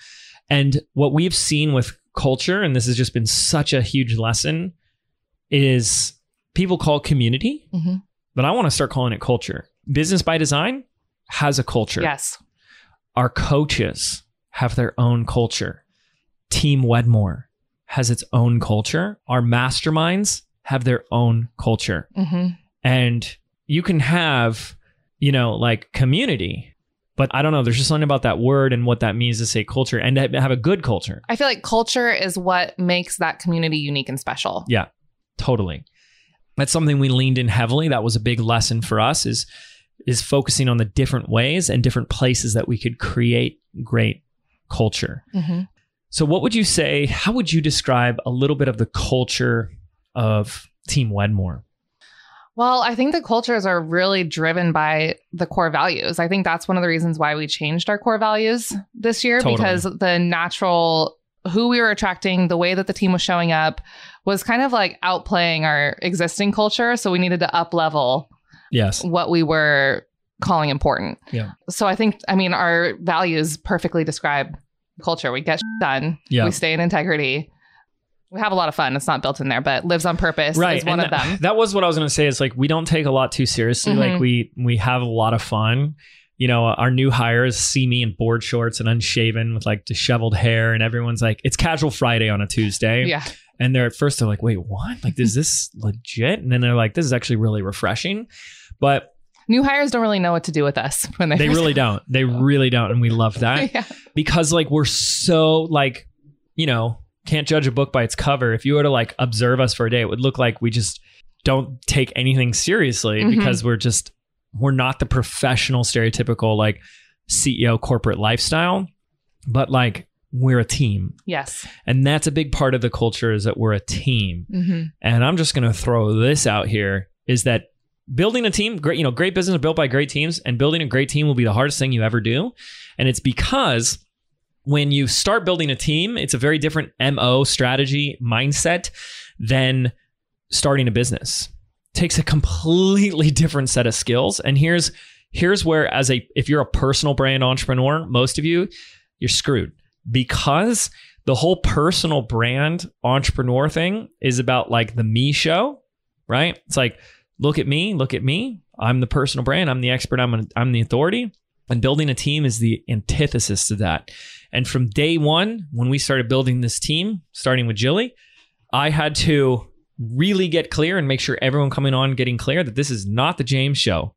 And what we've seen with culture, and this has just been such a huge lesson, is people call it community, Mhm. but I want to start calling it culture. Business by Design has a culture. yes. Our coaches have their own culture. Team Wedmore has its own culture. Our masterminds have their own culture. hmm And you can have, you know, like community, but I don't know. There's just something about that word and what that means to say culture and to have a good culture. I feel like culture is what makes that community unique and special. Yeah, totally. That's something we leaned in heavily. That was a big lesson for us is is focusing on the different ways and different places that we could create great culture. hmm So what would you say, how would you describe a little bit of the culture of Team Wedmore? Well, I think the cultures are really driven by the core values. I think that's one of the reasons why we changed our core values this year Totally. because the natural who we were attracting, the way that the team was showing up was kind of like outplaying our existing culture. So we needed to up level Yes. what we were calling important. Yeah. So I think, I mean, our values perfectly describe culture. We get done. Yeah. We stay in integrity. We have a lot of fun. It's not built in there, but lives on purpose right is one and of them. that was what i was going to say is like we don't take a lot too seriously like Mhm. we we have a lot of fun you know our new hires see me in board shorts and unshaven with like disheveled hair and everyone's like it's casual friday on a tuesday Yeah. And they're at first they're like, wait, what? Like, is this legit? And then they're like, this is actually really refreshing. But New hires don't really know what to do with us when they they really don't. They really don't. And we love that yeah. because like we're so like, you know, can't judge a book by its cover. If you were to like observe us for a day, it would look like we just don't take anything seriously Mhm. because we're just we're not the professional stereotypical like CEO corporate lifestyle, but like we're a team. Yes. And that's a big part of the culture is that we're a team. hmm And I'm just going to throw this out here is that building a team, great, you know, great business are built by great teams and building a great team will be the hardest thing you ever do. And it's because when you start building a team, it's a very different MO strategy mindset than starting a business. takes a completely different set of skills. And here's here's where as a if you're a personal brand entrepreneur, most of you you're screwed because the whole personal brand entrepreneur thing is about like the me show, right? It's like look at me, look at me. I'm the personal brand, I'm the expert, I'm I'm the authority. And building a team is the antithesis to that. And from day 1 when we started building this team, starting with Jilly, I had to really get clear and make sure everyone coming on getting clear that this is not the James show,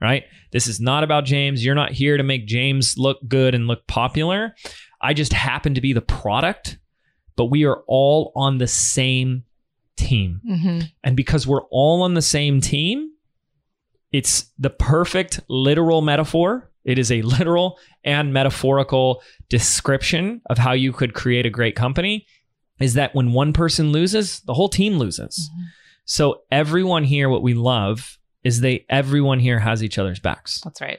right? This is not about James. You're not here to make James look good and look popular. I just happen to be the product, but we are all on the same team. hmm And because we're all on the same team, it's the perfect literal metaphor. It is a literal and metaphorical description of how you could create a great company. Is that when one person loses, the whole team loses. Mhm. So everyone here, what we love is they everyone here has each other's backs. That's right.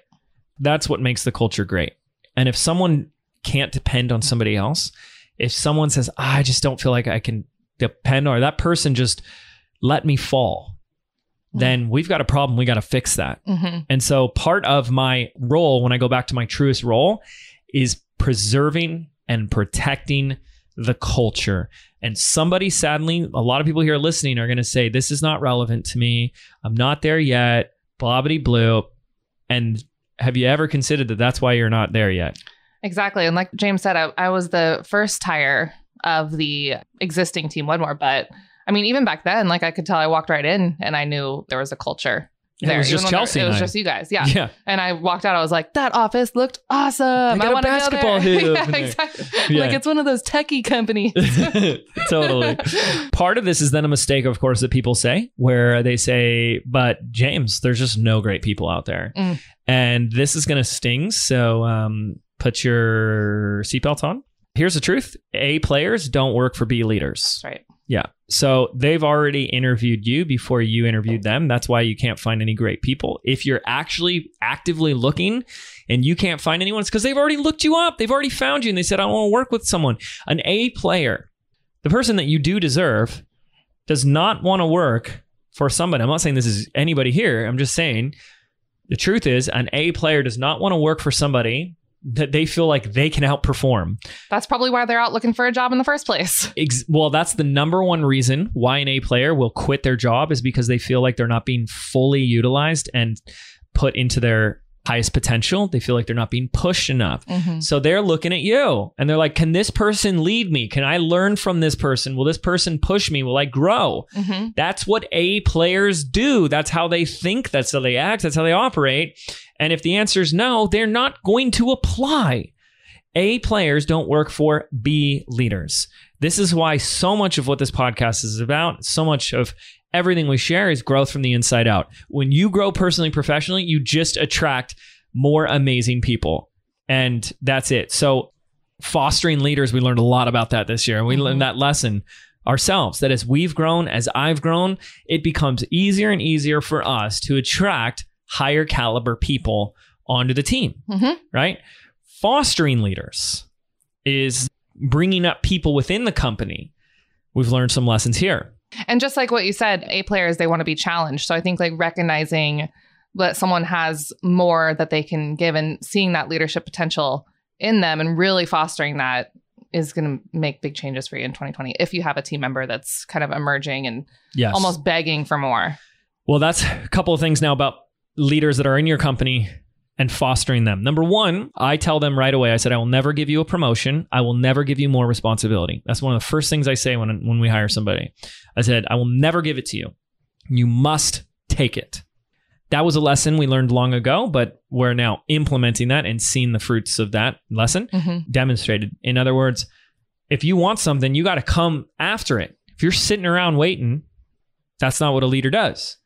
That's what makes the culture great. And if someone can't depend on somebody else, if someone says, I just don't feel like I can depend, or that person just let me fall, then we've got a problem. We got to fix that. hmm And so part of my role when I go back to my truest role is preserving and protecting the culture. And somebody sadly, a lot of people here listening are going to say, this is not relevant to me. I'm not there yet. Blah, blue. And have you ever considered that that's why you're not there yet? Exactly. And like James said, I, I was the first hire of the existing team Wedmore. But I mean, even back then, like I could tell I walked right in and I knew there was a culture. It there, was even just though there- Chelsea It was just you guys. Yeah. Yeah. And I walked out. I was like, that office looked awesome. Got I a to basketball hoop yeah, exactly. Yeah. Like it's one of those techie companies. totally. Part of this is then a mistake, of course, that people say, where they say, but James, there's just no great people out there. Mm. And this is going to sting. So um, put your seatbelt on. Here's the truth A players don't work for B leaders. That's right. Yeah. So they've already interviewed you before you interviewed them. That's why you can't find any great people. If you're actually actively looking and you can't find anyone, it's because they've already looked you up. They've already found you and they said, I want to work with someone. An A player, the person that you do deserve, does not want to work for somebody. I'm not saying this is anybody here. I'm just saying the truth is an A player does not want to work for somebody that they feel like they can outperform. That's probably why they're out looking for a job in the first place. Ex- well, that's the number one reason why an A player will quit their job is because they feel like they're not being fully utilized and put into their highest potential. They feel like they're not being pushed enough. Mhm. So they're looking at you and they're like, can this person lead me? Can I learn from this person? Will this person push me? Will I grow? Mhm. That's what A players do. That's how they think. That's how they act. That's how they operate. And if the answer is no, they're not going to apply. A players don't work for B leaders. This is why so much of what this podcast is about, so much of everything we share is growth from the inside out. When you grow personally, professionally, you just attract more amazing people. And that's it. So, fostering leaders, we learned a lot about that this year. And we Mhm. learned that lesson ourselves that as we've grown, as I've grown, it becomes easier and easier for us to attract higher caliber people onto the team, Mhm. right? Fostering leaders is bringing up people within the company. We've learned some lessons here. And just like what you said, A players, they want to be challenged. So I think like recognizing that someone has more that they can give and seeing that leadership potential in them and really fostering that is going to make big changes for you in 2020 if you have a team member that's kind of emerging and Yes. almost begging for more. Well, that's a couple of things now about leaders that are in your company and fostering them. Number one, I tell them right away, I said, I will never give you a promotion. I will never give you more responsibility. That's one of the first things I say when, when we hire somebody. I said, I will never give it to you. You must take it. That was a lesson we learned long ago, but we're now implementing that and seeing the fruits of that lesson Mhm. demonstrated. In other words, if you want something, you got to come after it. If you're sitting around waiting, that's not what a leader does.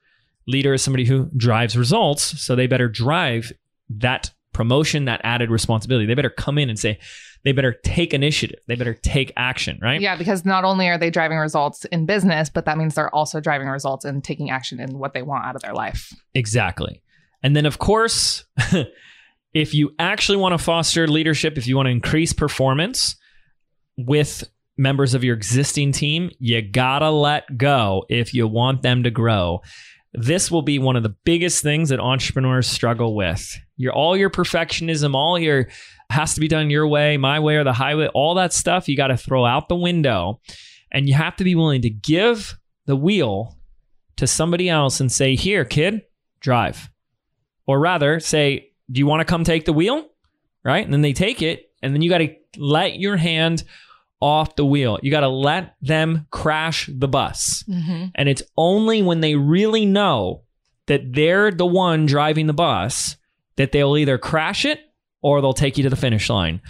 Leader is somebody who drives results, so they better drive that promotion, that added responsibility. They better come in and say, they better take initiative. They better take action, right? Yeah, because not only are they driving results in business, but that means they're also driving results and taking action in what they want out of their life. Exactly. And then, of course, if you actually want to foster leadership, if you want to increase performance with members of your existing team, you gotta let go if you want them to grow. This will be one of the biggest things that entrepreneurs struggle with. Your all your perfectionism, all your has to be done your way, my way or the highway, all that stuff you got to throw out the window. And you have to be willing to give the wheel to somebody else and say, "Here, kid, drive." Or rather, say, "Do you want to come take the wheel?" Right? And then they take it, and then you got to let your hand off the wheel. You got to let them crash the bus. Mm-hmm. And it's only when they really know that they're the one driving the bus that they'll either crash it or they'll take you to the finish line.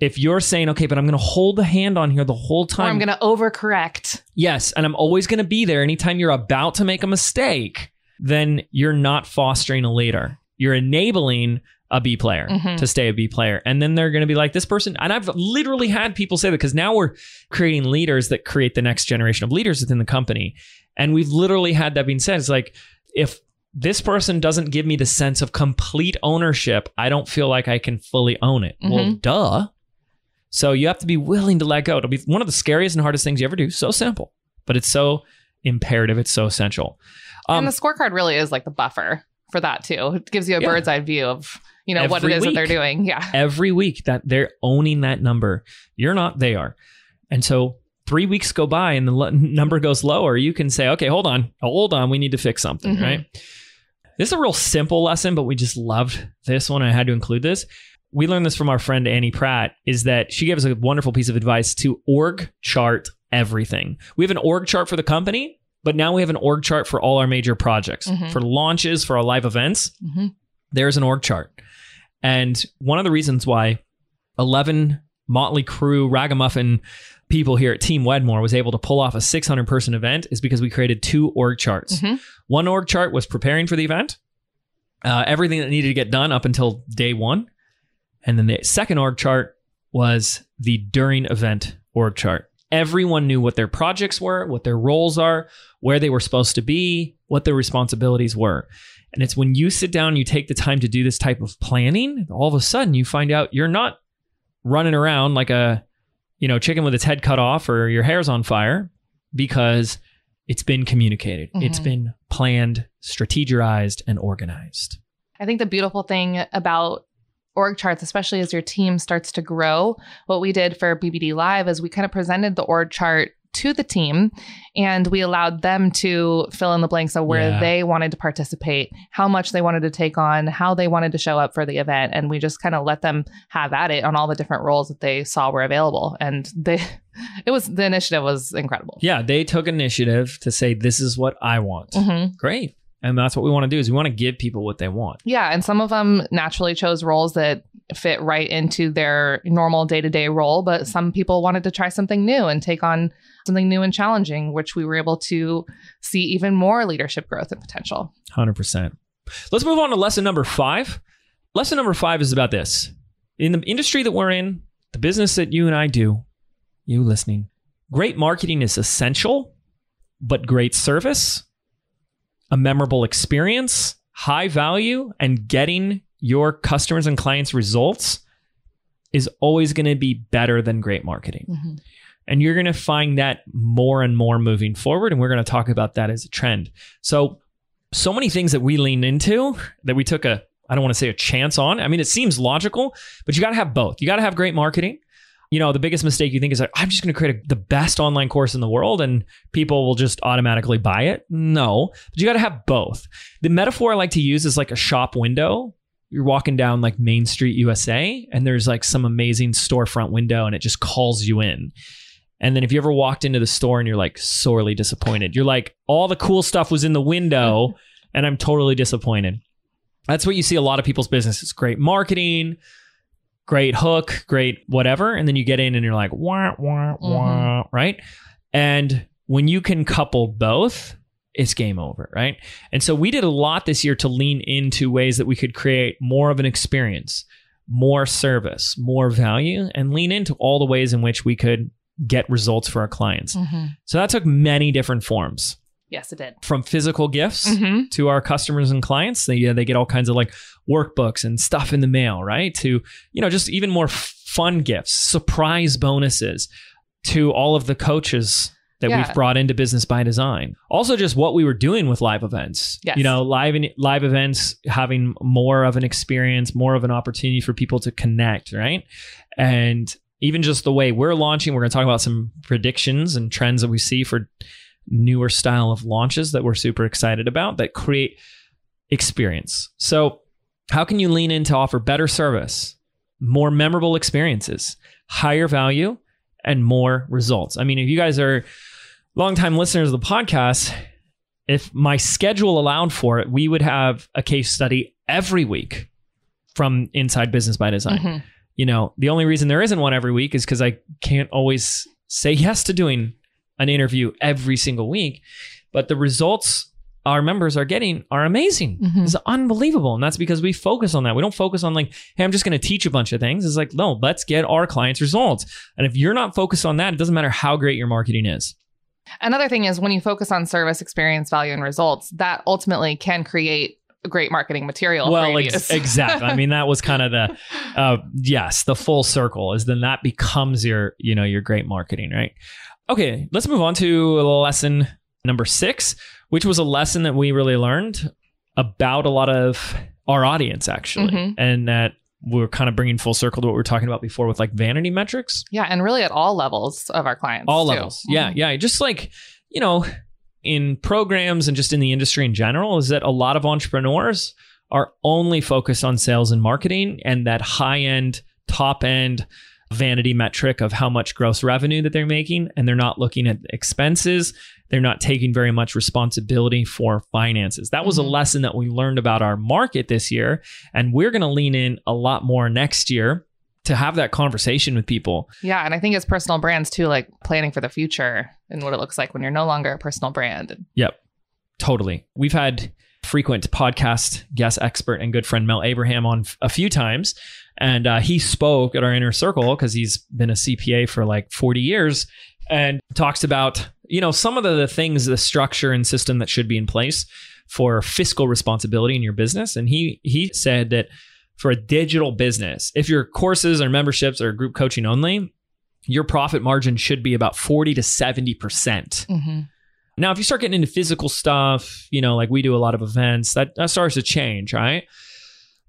If you're saying, okay, but I'm going to hold the hand on here the whole Or time. I'm going to overcorrect. yes, and I'm always going to be there anytime you're about to make a mistake, then you're not fostering a leader. You're enabling a B player Mhm. to stay a B player. And then they're going to be like, this person, and I've literally had people say that because now we're creating leaders that create the next generation of leaders within the company. And we've literally had that being said. It's like, if this person doesn't give me the sense of complete ownership, I don't feel like I can fully own it. Well, Mhm. duh. So you have to be willing to let go. It'll be one of the scariest and hardest things you ever do. So simple, but it's so imperative. It's so essential. Um, and the scorecard really is like the buffer for that too. It gives you a Yeah. bird's eye view of, you know, what it is Every is that they're doing. Yeah. every week that they're owning that number. You're not, they are. And so three weeks go by and the l- number goes lower. You can say, okay, hold on, hold on. We need to fix something, Mhm. right? This is a real simple lesson, but we just loved this one. I had to include this. We learned this from our friend Annie Pratt is that she gave us a wonderful piece of advice to org chart everything. We have an org chart for the company, but now we have an org chart for all our major projects, Mhm. for launches, for our live events hmm there's an org chart. And one of the reasons why 11 Motley Crew ragamuffin people here at Team Wedmore was able to pull off a 600 person event is because we created two org charts. Mhm. One org chart was preparing for the event, uh, everything that needed to get done up until day one. And then the second org chart was the during event org chart. Everyone knew what their projects were, what their roles are, where they were supposed to be, what their responsibilities were. And it's when you sit down, you take the time to do this type of planning, all of a sudden you find out you're not running around like a, you know, chicken with its head cut off or your hair's on fire because it's been communicated. It's Mhm. been planned, strategized, and organized. I think the beautiful thing about org charts, especially as your team starts to grow, what we did for BBD Live is we kind of presented the org chart to the team and we allowed them to fill in the blanks of where Yeah. they wanted to participate, how much they wanted to take on, how they wanted to show up for the event. And we just kind of let them have at it on all the different roles that they saw were available. And they, it was, the initiative was incredible. Yeah, they took initiative to say, this is what I want. Mhm. Great. And that's what we want to do is we want to give people what they want. Yeah, and some of them naturally chose roles that fit right into their normal day-to-day role, but some people wanted to try something new and take on something new and challenging, which we were able to see even more leadership growth and potential. 100%. Let's move on to lesson number five. Lesson number five is about this. In the industry that we're in, the business that you and I do, you listening, great marketing is essential, but great service, a memorable experience, high value, and getting your customers and clients results is always going to be better than great marketing. Mm-hmm. And you're going to find that more and more moving forward. And we're going to talk about that as a trend. So, so many things that we lean into that we took a, I don't want to say a chance on. I mean, it seems logical, but you got to have both. You got to have great marketing. You know, the biggest mistake you think is like, I'm just going to create a, the best online course in the world and people will just automatically buy it. No, but you got to have both. The metaphor I like to use is like a shop window you're walking down like Main Street USA and there's like some amazing storefront window and it just calls you in. And then if you ever walked into the store and you're like sorely disappointed, you're like, all the cool stuff was in the window and I'm totally disappointed. That's what you see a lot of people's businesses. Great marketing, great hook, great whatever. And then you get in and you're like, wah, wah, wah, right? And when you can couple both, it's game over, right? And so we did a lot this year to lean into ways that we could create more of an experience, more service, more value, and lean into all the ways in which we could get results for our clients. Mhm. So that took many different forms Yes, it did. from physical gifts Mhm. to our customers and clients. They, uh, they get all kinds of like workbooks and stuff in the mail, right? To, you know, just even more fun gifts, surprise bonuses to all of the coaches that Yeah. we've brought into business by design. Also just what we were doing with live events. Yes. You know, live in, live events having more of an experience, more of an opportunity for people to connect, right? And even just the way we're launching, we're going to talk about some predictions and trends that we see for newer style of launches that we're super excited about that create experience. So, how can you lean in to offer better service, more memorable experiences, higher value, and more results? I mean, if you guys are longtime listeners of the podcast, if my schedule allowed for it, we would have a case study every week from Inside Business by Design Mhm. you know, the only reason there isn't one every week is because I can't always say yes to doing an interview every single week. But the results our members are getting are amazing. Mhm. It's unbelievable. And that's because we focus on that. We don't focus on like, hey, I'm just going to teach a bunch of things. It's like, no, let's get our clients results. And if you're not focused on that, it doesn't matter how great your marketing is. Another thing is when you focus on service, experience, value, and results, that ultimately can create great marketing material. well, ex- exactly. I mean, that was kind of the, uh, yes, the full circle is then that becomes your, you know, your great marketing, right? Okay, let's move on to lesson number six, which was a lesson that we really learned about a lot of our audience actually, Mhm. and that we're kind of bringing full circle to what we were talking about before with like vanity metrics yeah, and really at all levels of our clients. all too. levels yeah Mhm. yeah just like you know in programs and just in the industry in general is that a lot of entrepreneurs are only focused on sales and marketing and that high end top end vanity metric of how much gross revenue that they're making and they're not looking at expenses they're not taking very much responsibility for finances that was a Mhm. lesson that we learned about our market this year and we're going to lean in a lot more next year to have that conversation with people Yeah, and I think it's personal brands too, like planning for the future and what it looks like when you're no longer a personal brand. Yep, totally. We've had frequent podcast guest expert and good friend Mel Abraham on f- a few times, and uh, he spoke at our inner circle because he's been a CPA for like 40 years and talks about you know some of the, the things, the structure and system that should be in place for fiscal responsibility in your business. And he he said that for a digital business, if your courses or memberships or group coaching only, your profit margin should be about 40 to 70 percent. Now, if you start getting into physical stuff, you know, like we do a lot of events, that, that starts to change, right?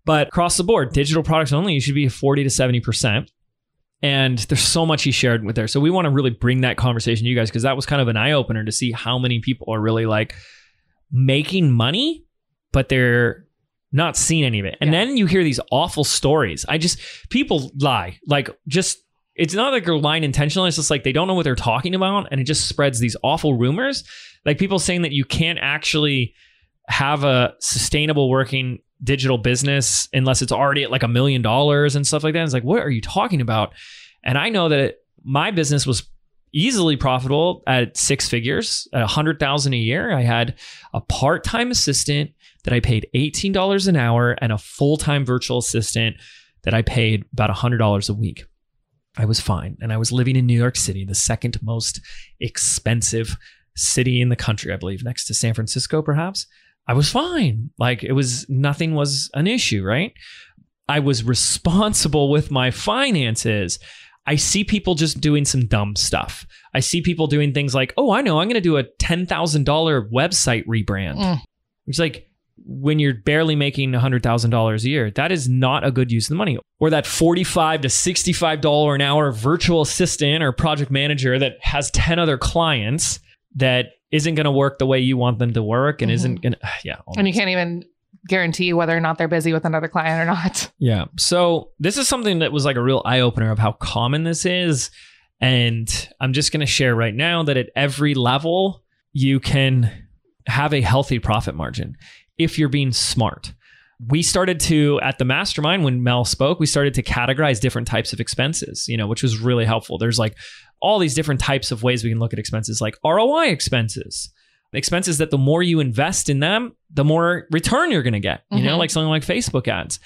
But across the board, digital products only, you should be 40 to 70%. And there's so much he shared with there. So we want to really bring that conversation to you guys because that was kind of an eye opener to see how many people are really like making money, but they're not seeing any of it. And Yeah. then you hear these awful stories. I just, people lie. Like, just, it's not like they're lying intentionally. It's just like they don't know what they're talking about. And it just spreads these awful rumors. Like people saying that you can't actually have a sustainable working digital business unless it's already at like a million dollars and stuff like that. It's like, what are you talking about? And I know that my business was easily profitable at six figures, at a hundred thousand a year. I had a part-time assistant that I paid $18 an hour and a full-time virtual assistant that I paid about $100 a week. I was fine. And I was living in New York City, the second most expensive city in the country, I believe, next to San Francisco, perhaps. I was fine. Like it was nothing was an issue, right? I was responsible with my finances. I see people just doing some dumb stuff. I see people doing things like, oh, I know, I'm going to do a $10,000 website rebrand. Mm. It's like when you're barely making $100,000 a year, that is not a good use of the money. Or that 45 to $65 an hour virtual assistant or project manager that has 10 other clients that isn't going to work the way you want them to work and Mhm. isn't going to, yeah. all And you can't even guarantee whether or not they're busy with another client or not. Yeah. So this is something that was like a real eye opener of how common this is. And I'm just going to share right now that at every level, you can have a healthy profit margin if you're being smart. We started to, at the mastermind, when Mel spoke, we started to categorize different types of expenses, you know, which was really helpful. There's like all these different types of ways we can look at expenses, like ROI expenses, expenses that the more you invest in them, the more return you're going to get, you know, Mhm. like something like Facebook ads.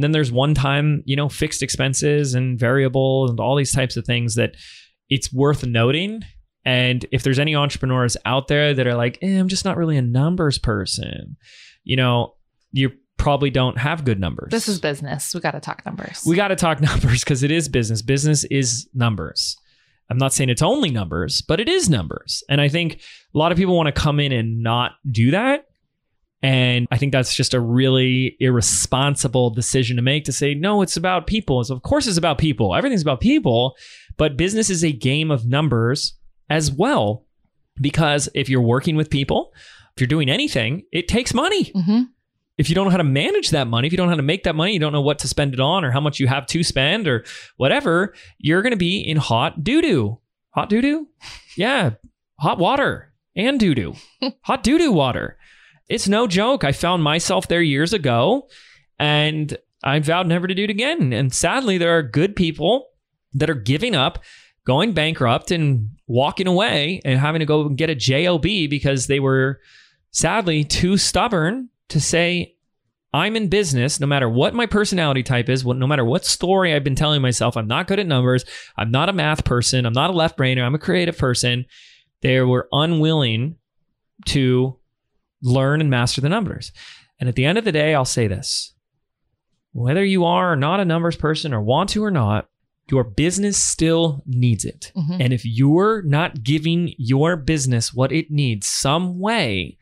then there's one time, you know, fixed expenses and variable and all these types of things that it's worth noting. And if there's any entrepreneurs out there that are like, eh, I'm just not really a numbers person, you know, you probably don't have good numbers. This is business. We got to talk numbers. We got to talk numbers because it is business. Business is numbers. I'm not saying it's only numbers, but it is numbers. And I think a lot of people want to come in and not do that. And I think that's just a really irresponsible decision to make to say, no, it's about people. So of course it's about people. Everything's about people, but business is a game of numbers as well. Because if you're working with people, if you're doing anything, it takes money hmm if you don't know how to manage that money, if you don't know how to make that money, you don't know what to spend it on or how much you have to spend or whatever, you're going to be in hot doo doo. Hot doo doo? Yeah, hot water and doo doo. hot doo doo water. It's no joke. I found myself there years ago and I vowed never to do it again. And sadly, there are good people that are giving up, going bankrupt, and walking away and having to go and get a JOB because they were sadly too stubborn to say, I'm in business no matter what my personality type is, no matter what story I've been telling myself. I'm not good at numbers. I'm not a math person. I'm not a left brainer. I'm a creative person. They were unwilling to learn and master the numbers. And at the end of the day, I'll say this whether you are or not a numbers person or want to or not, your business still needs it. hmm And if you're not giving your business what it needs some way,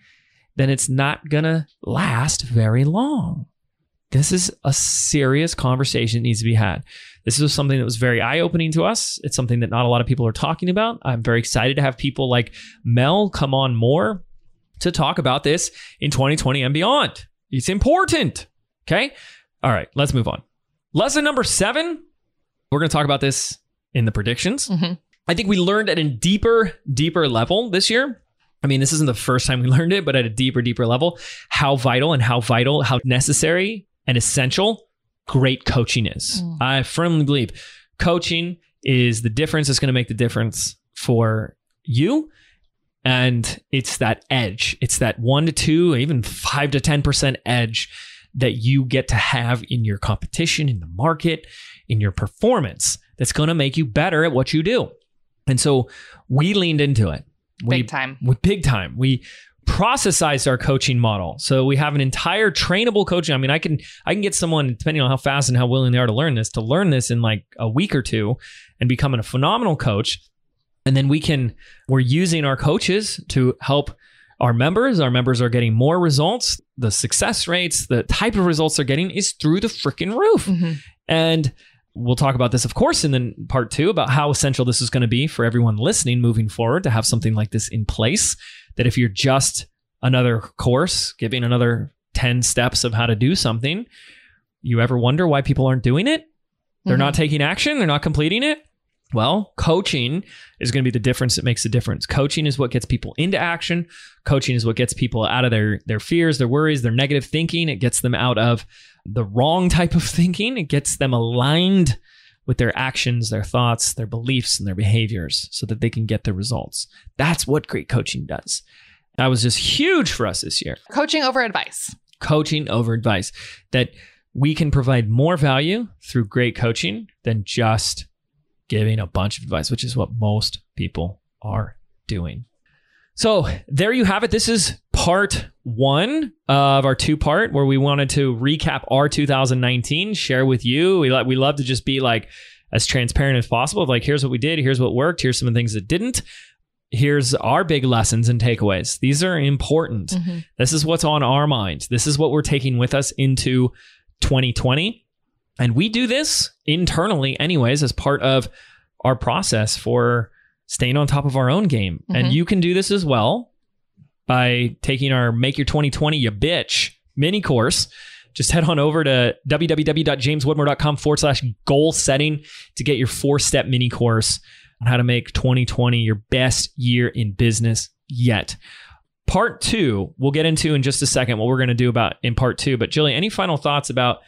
then it's not going to last very long. This is a serious conversation that needs to be had. This is something that was very eye opening to us. It's something that not a lot of people are talking about. I'm very excited to have people like Mel come on more to talk about this in 2020 and beyond. It's important. Okay. All right. Let's move on. Lesson number seven. We're going to talk about this in the predictions. hmm I think we learned at a deeper, deeper level this year. I mean, this isn't the first time we learned it, but at a deeper, deeper level, how vital and how vital, how necessary and essential great coaching is. Mm. I firmly believe coaching is the difference that's going to make the difference for you. And it's that edge. It's that one to two, even five to 10% edge that you get to have in your competition, in the market, in your performance that's going to make you better at what you do. And so we leaned into it. We, Big time. with big time. We processized our coaching model. So we have an entire trainable coaching. I mean, I can I can get someone depending on how fast and how willing they are to learn this to learn this in like a week or two and become a phenomenal coach. And then we can we're using our coaches to help our members. Our members are getting more results. The success rates, the type of results they're getting is through the freaking roof. hmm And we'll talk about this, of course, in the part two about how essential this is going to be for everyone listening moving forward to have something like this in place. That if you're just another course giving another 10 steps of how to do something, you ever wonder why people aren't doing it? They're Mhm. not taking action, they're not completing it. Well, coaching is going to be the difference that makes the difference. Coaching is what gets people into action. Coaching is what gets people out of their their fears, their worries, their negative thinking. It gets them out of the wrong type of thinking. It gets them aligned with their actions, their thoughts, their beliefs, and their behaviors so that they can get the results. That's what great coaching does. That was just huge for us this year. Coaching over advice. Coaching over advice. That we can provide more value through great coaching than just giving a bunch of advice, which is what most people are doing. So there you have it. This is part one of our two part where we wanted to recap our 2019, share with you. We like we love to just be like as transparent as possible. Like here's what we did, here's what worked, here's some of the things that didn't. Here's our big lessons and takeaways. These are important. Mhm. This is what's on our mind. This is what we're taking with us into 2020. And we do this internally, anyways, as part of our process for staying on top of our own game. And Mhm. you can do this as well by taking our Make Your 2020 You Bitch mini course, just head on over to www.jameswedmore.com forward slash goal setting to get your four step mini course on how to make 2020 your best year in business yet. Part two, we'll get into in just a second what we're going to do about in part two. But Jilly, any final thoughts about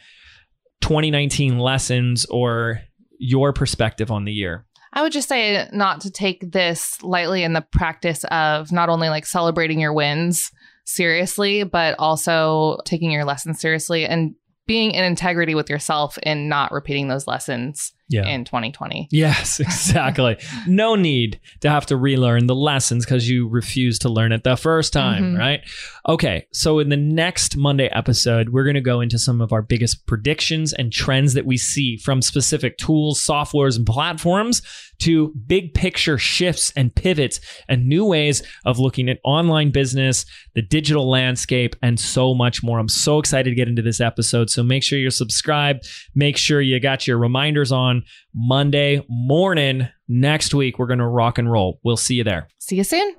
2019 lessons or your perspective on the year? I would just say not to take this lightly in the practice of not only like celebrating your wins seriously, but also taking your lessons seriously and being in integrity with yourself and not repeating those lessons Yeah. in 2020. Yes, exactly. no need to have to relearn the lessons because you refused to learn it the first time, Mhm. right? Okay, so in the next Monday episode, we're going to go into some of our biggest predictions and trends that we see from specific tools, softwares, and platforms to big picture shifts and pivots and new ways of looking at online business, the digital landscape, and so much more. I'm so excited to get into this episode. So make sure you're subscribed. Make sure you got your reminders on Monday morning next week. We're going to rock and roll. We'll see you there. See you soon.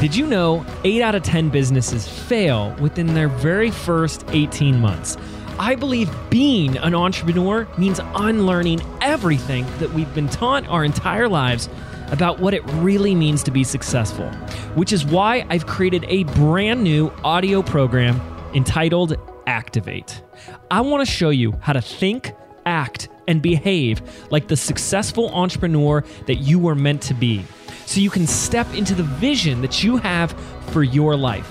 Did you know 8 out of 10 businesses fail within their very first 18 months? I believe being an entrepreneur means unlearning everything that we've been taught our entire lives about what it really means to be successful, which is why I've created a brand new audio program entitled Activate. I want to show you how to think, act, and behave like the successful entrepreneur that you were meant to be so you can step into the vision that you have for your life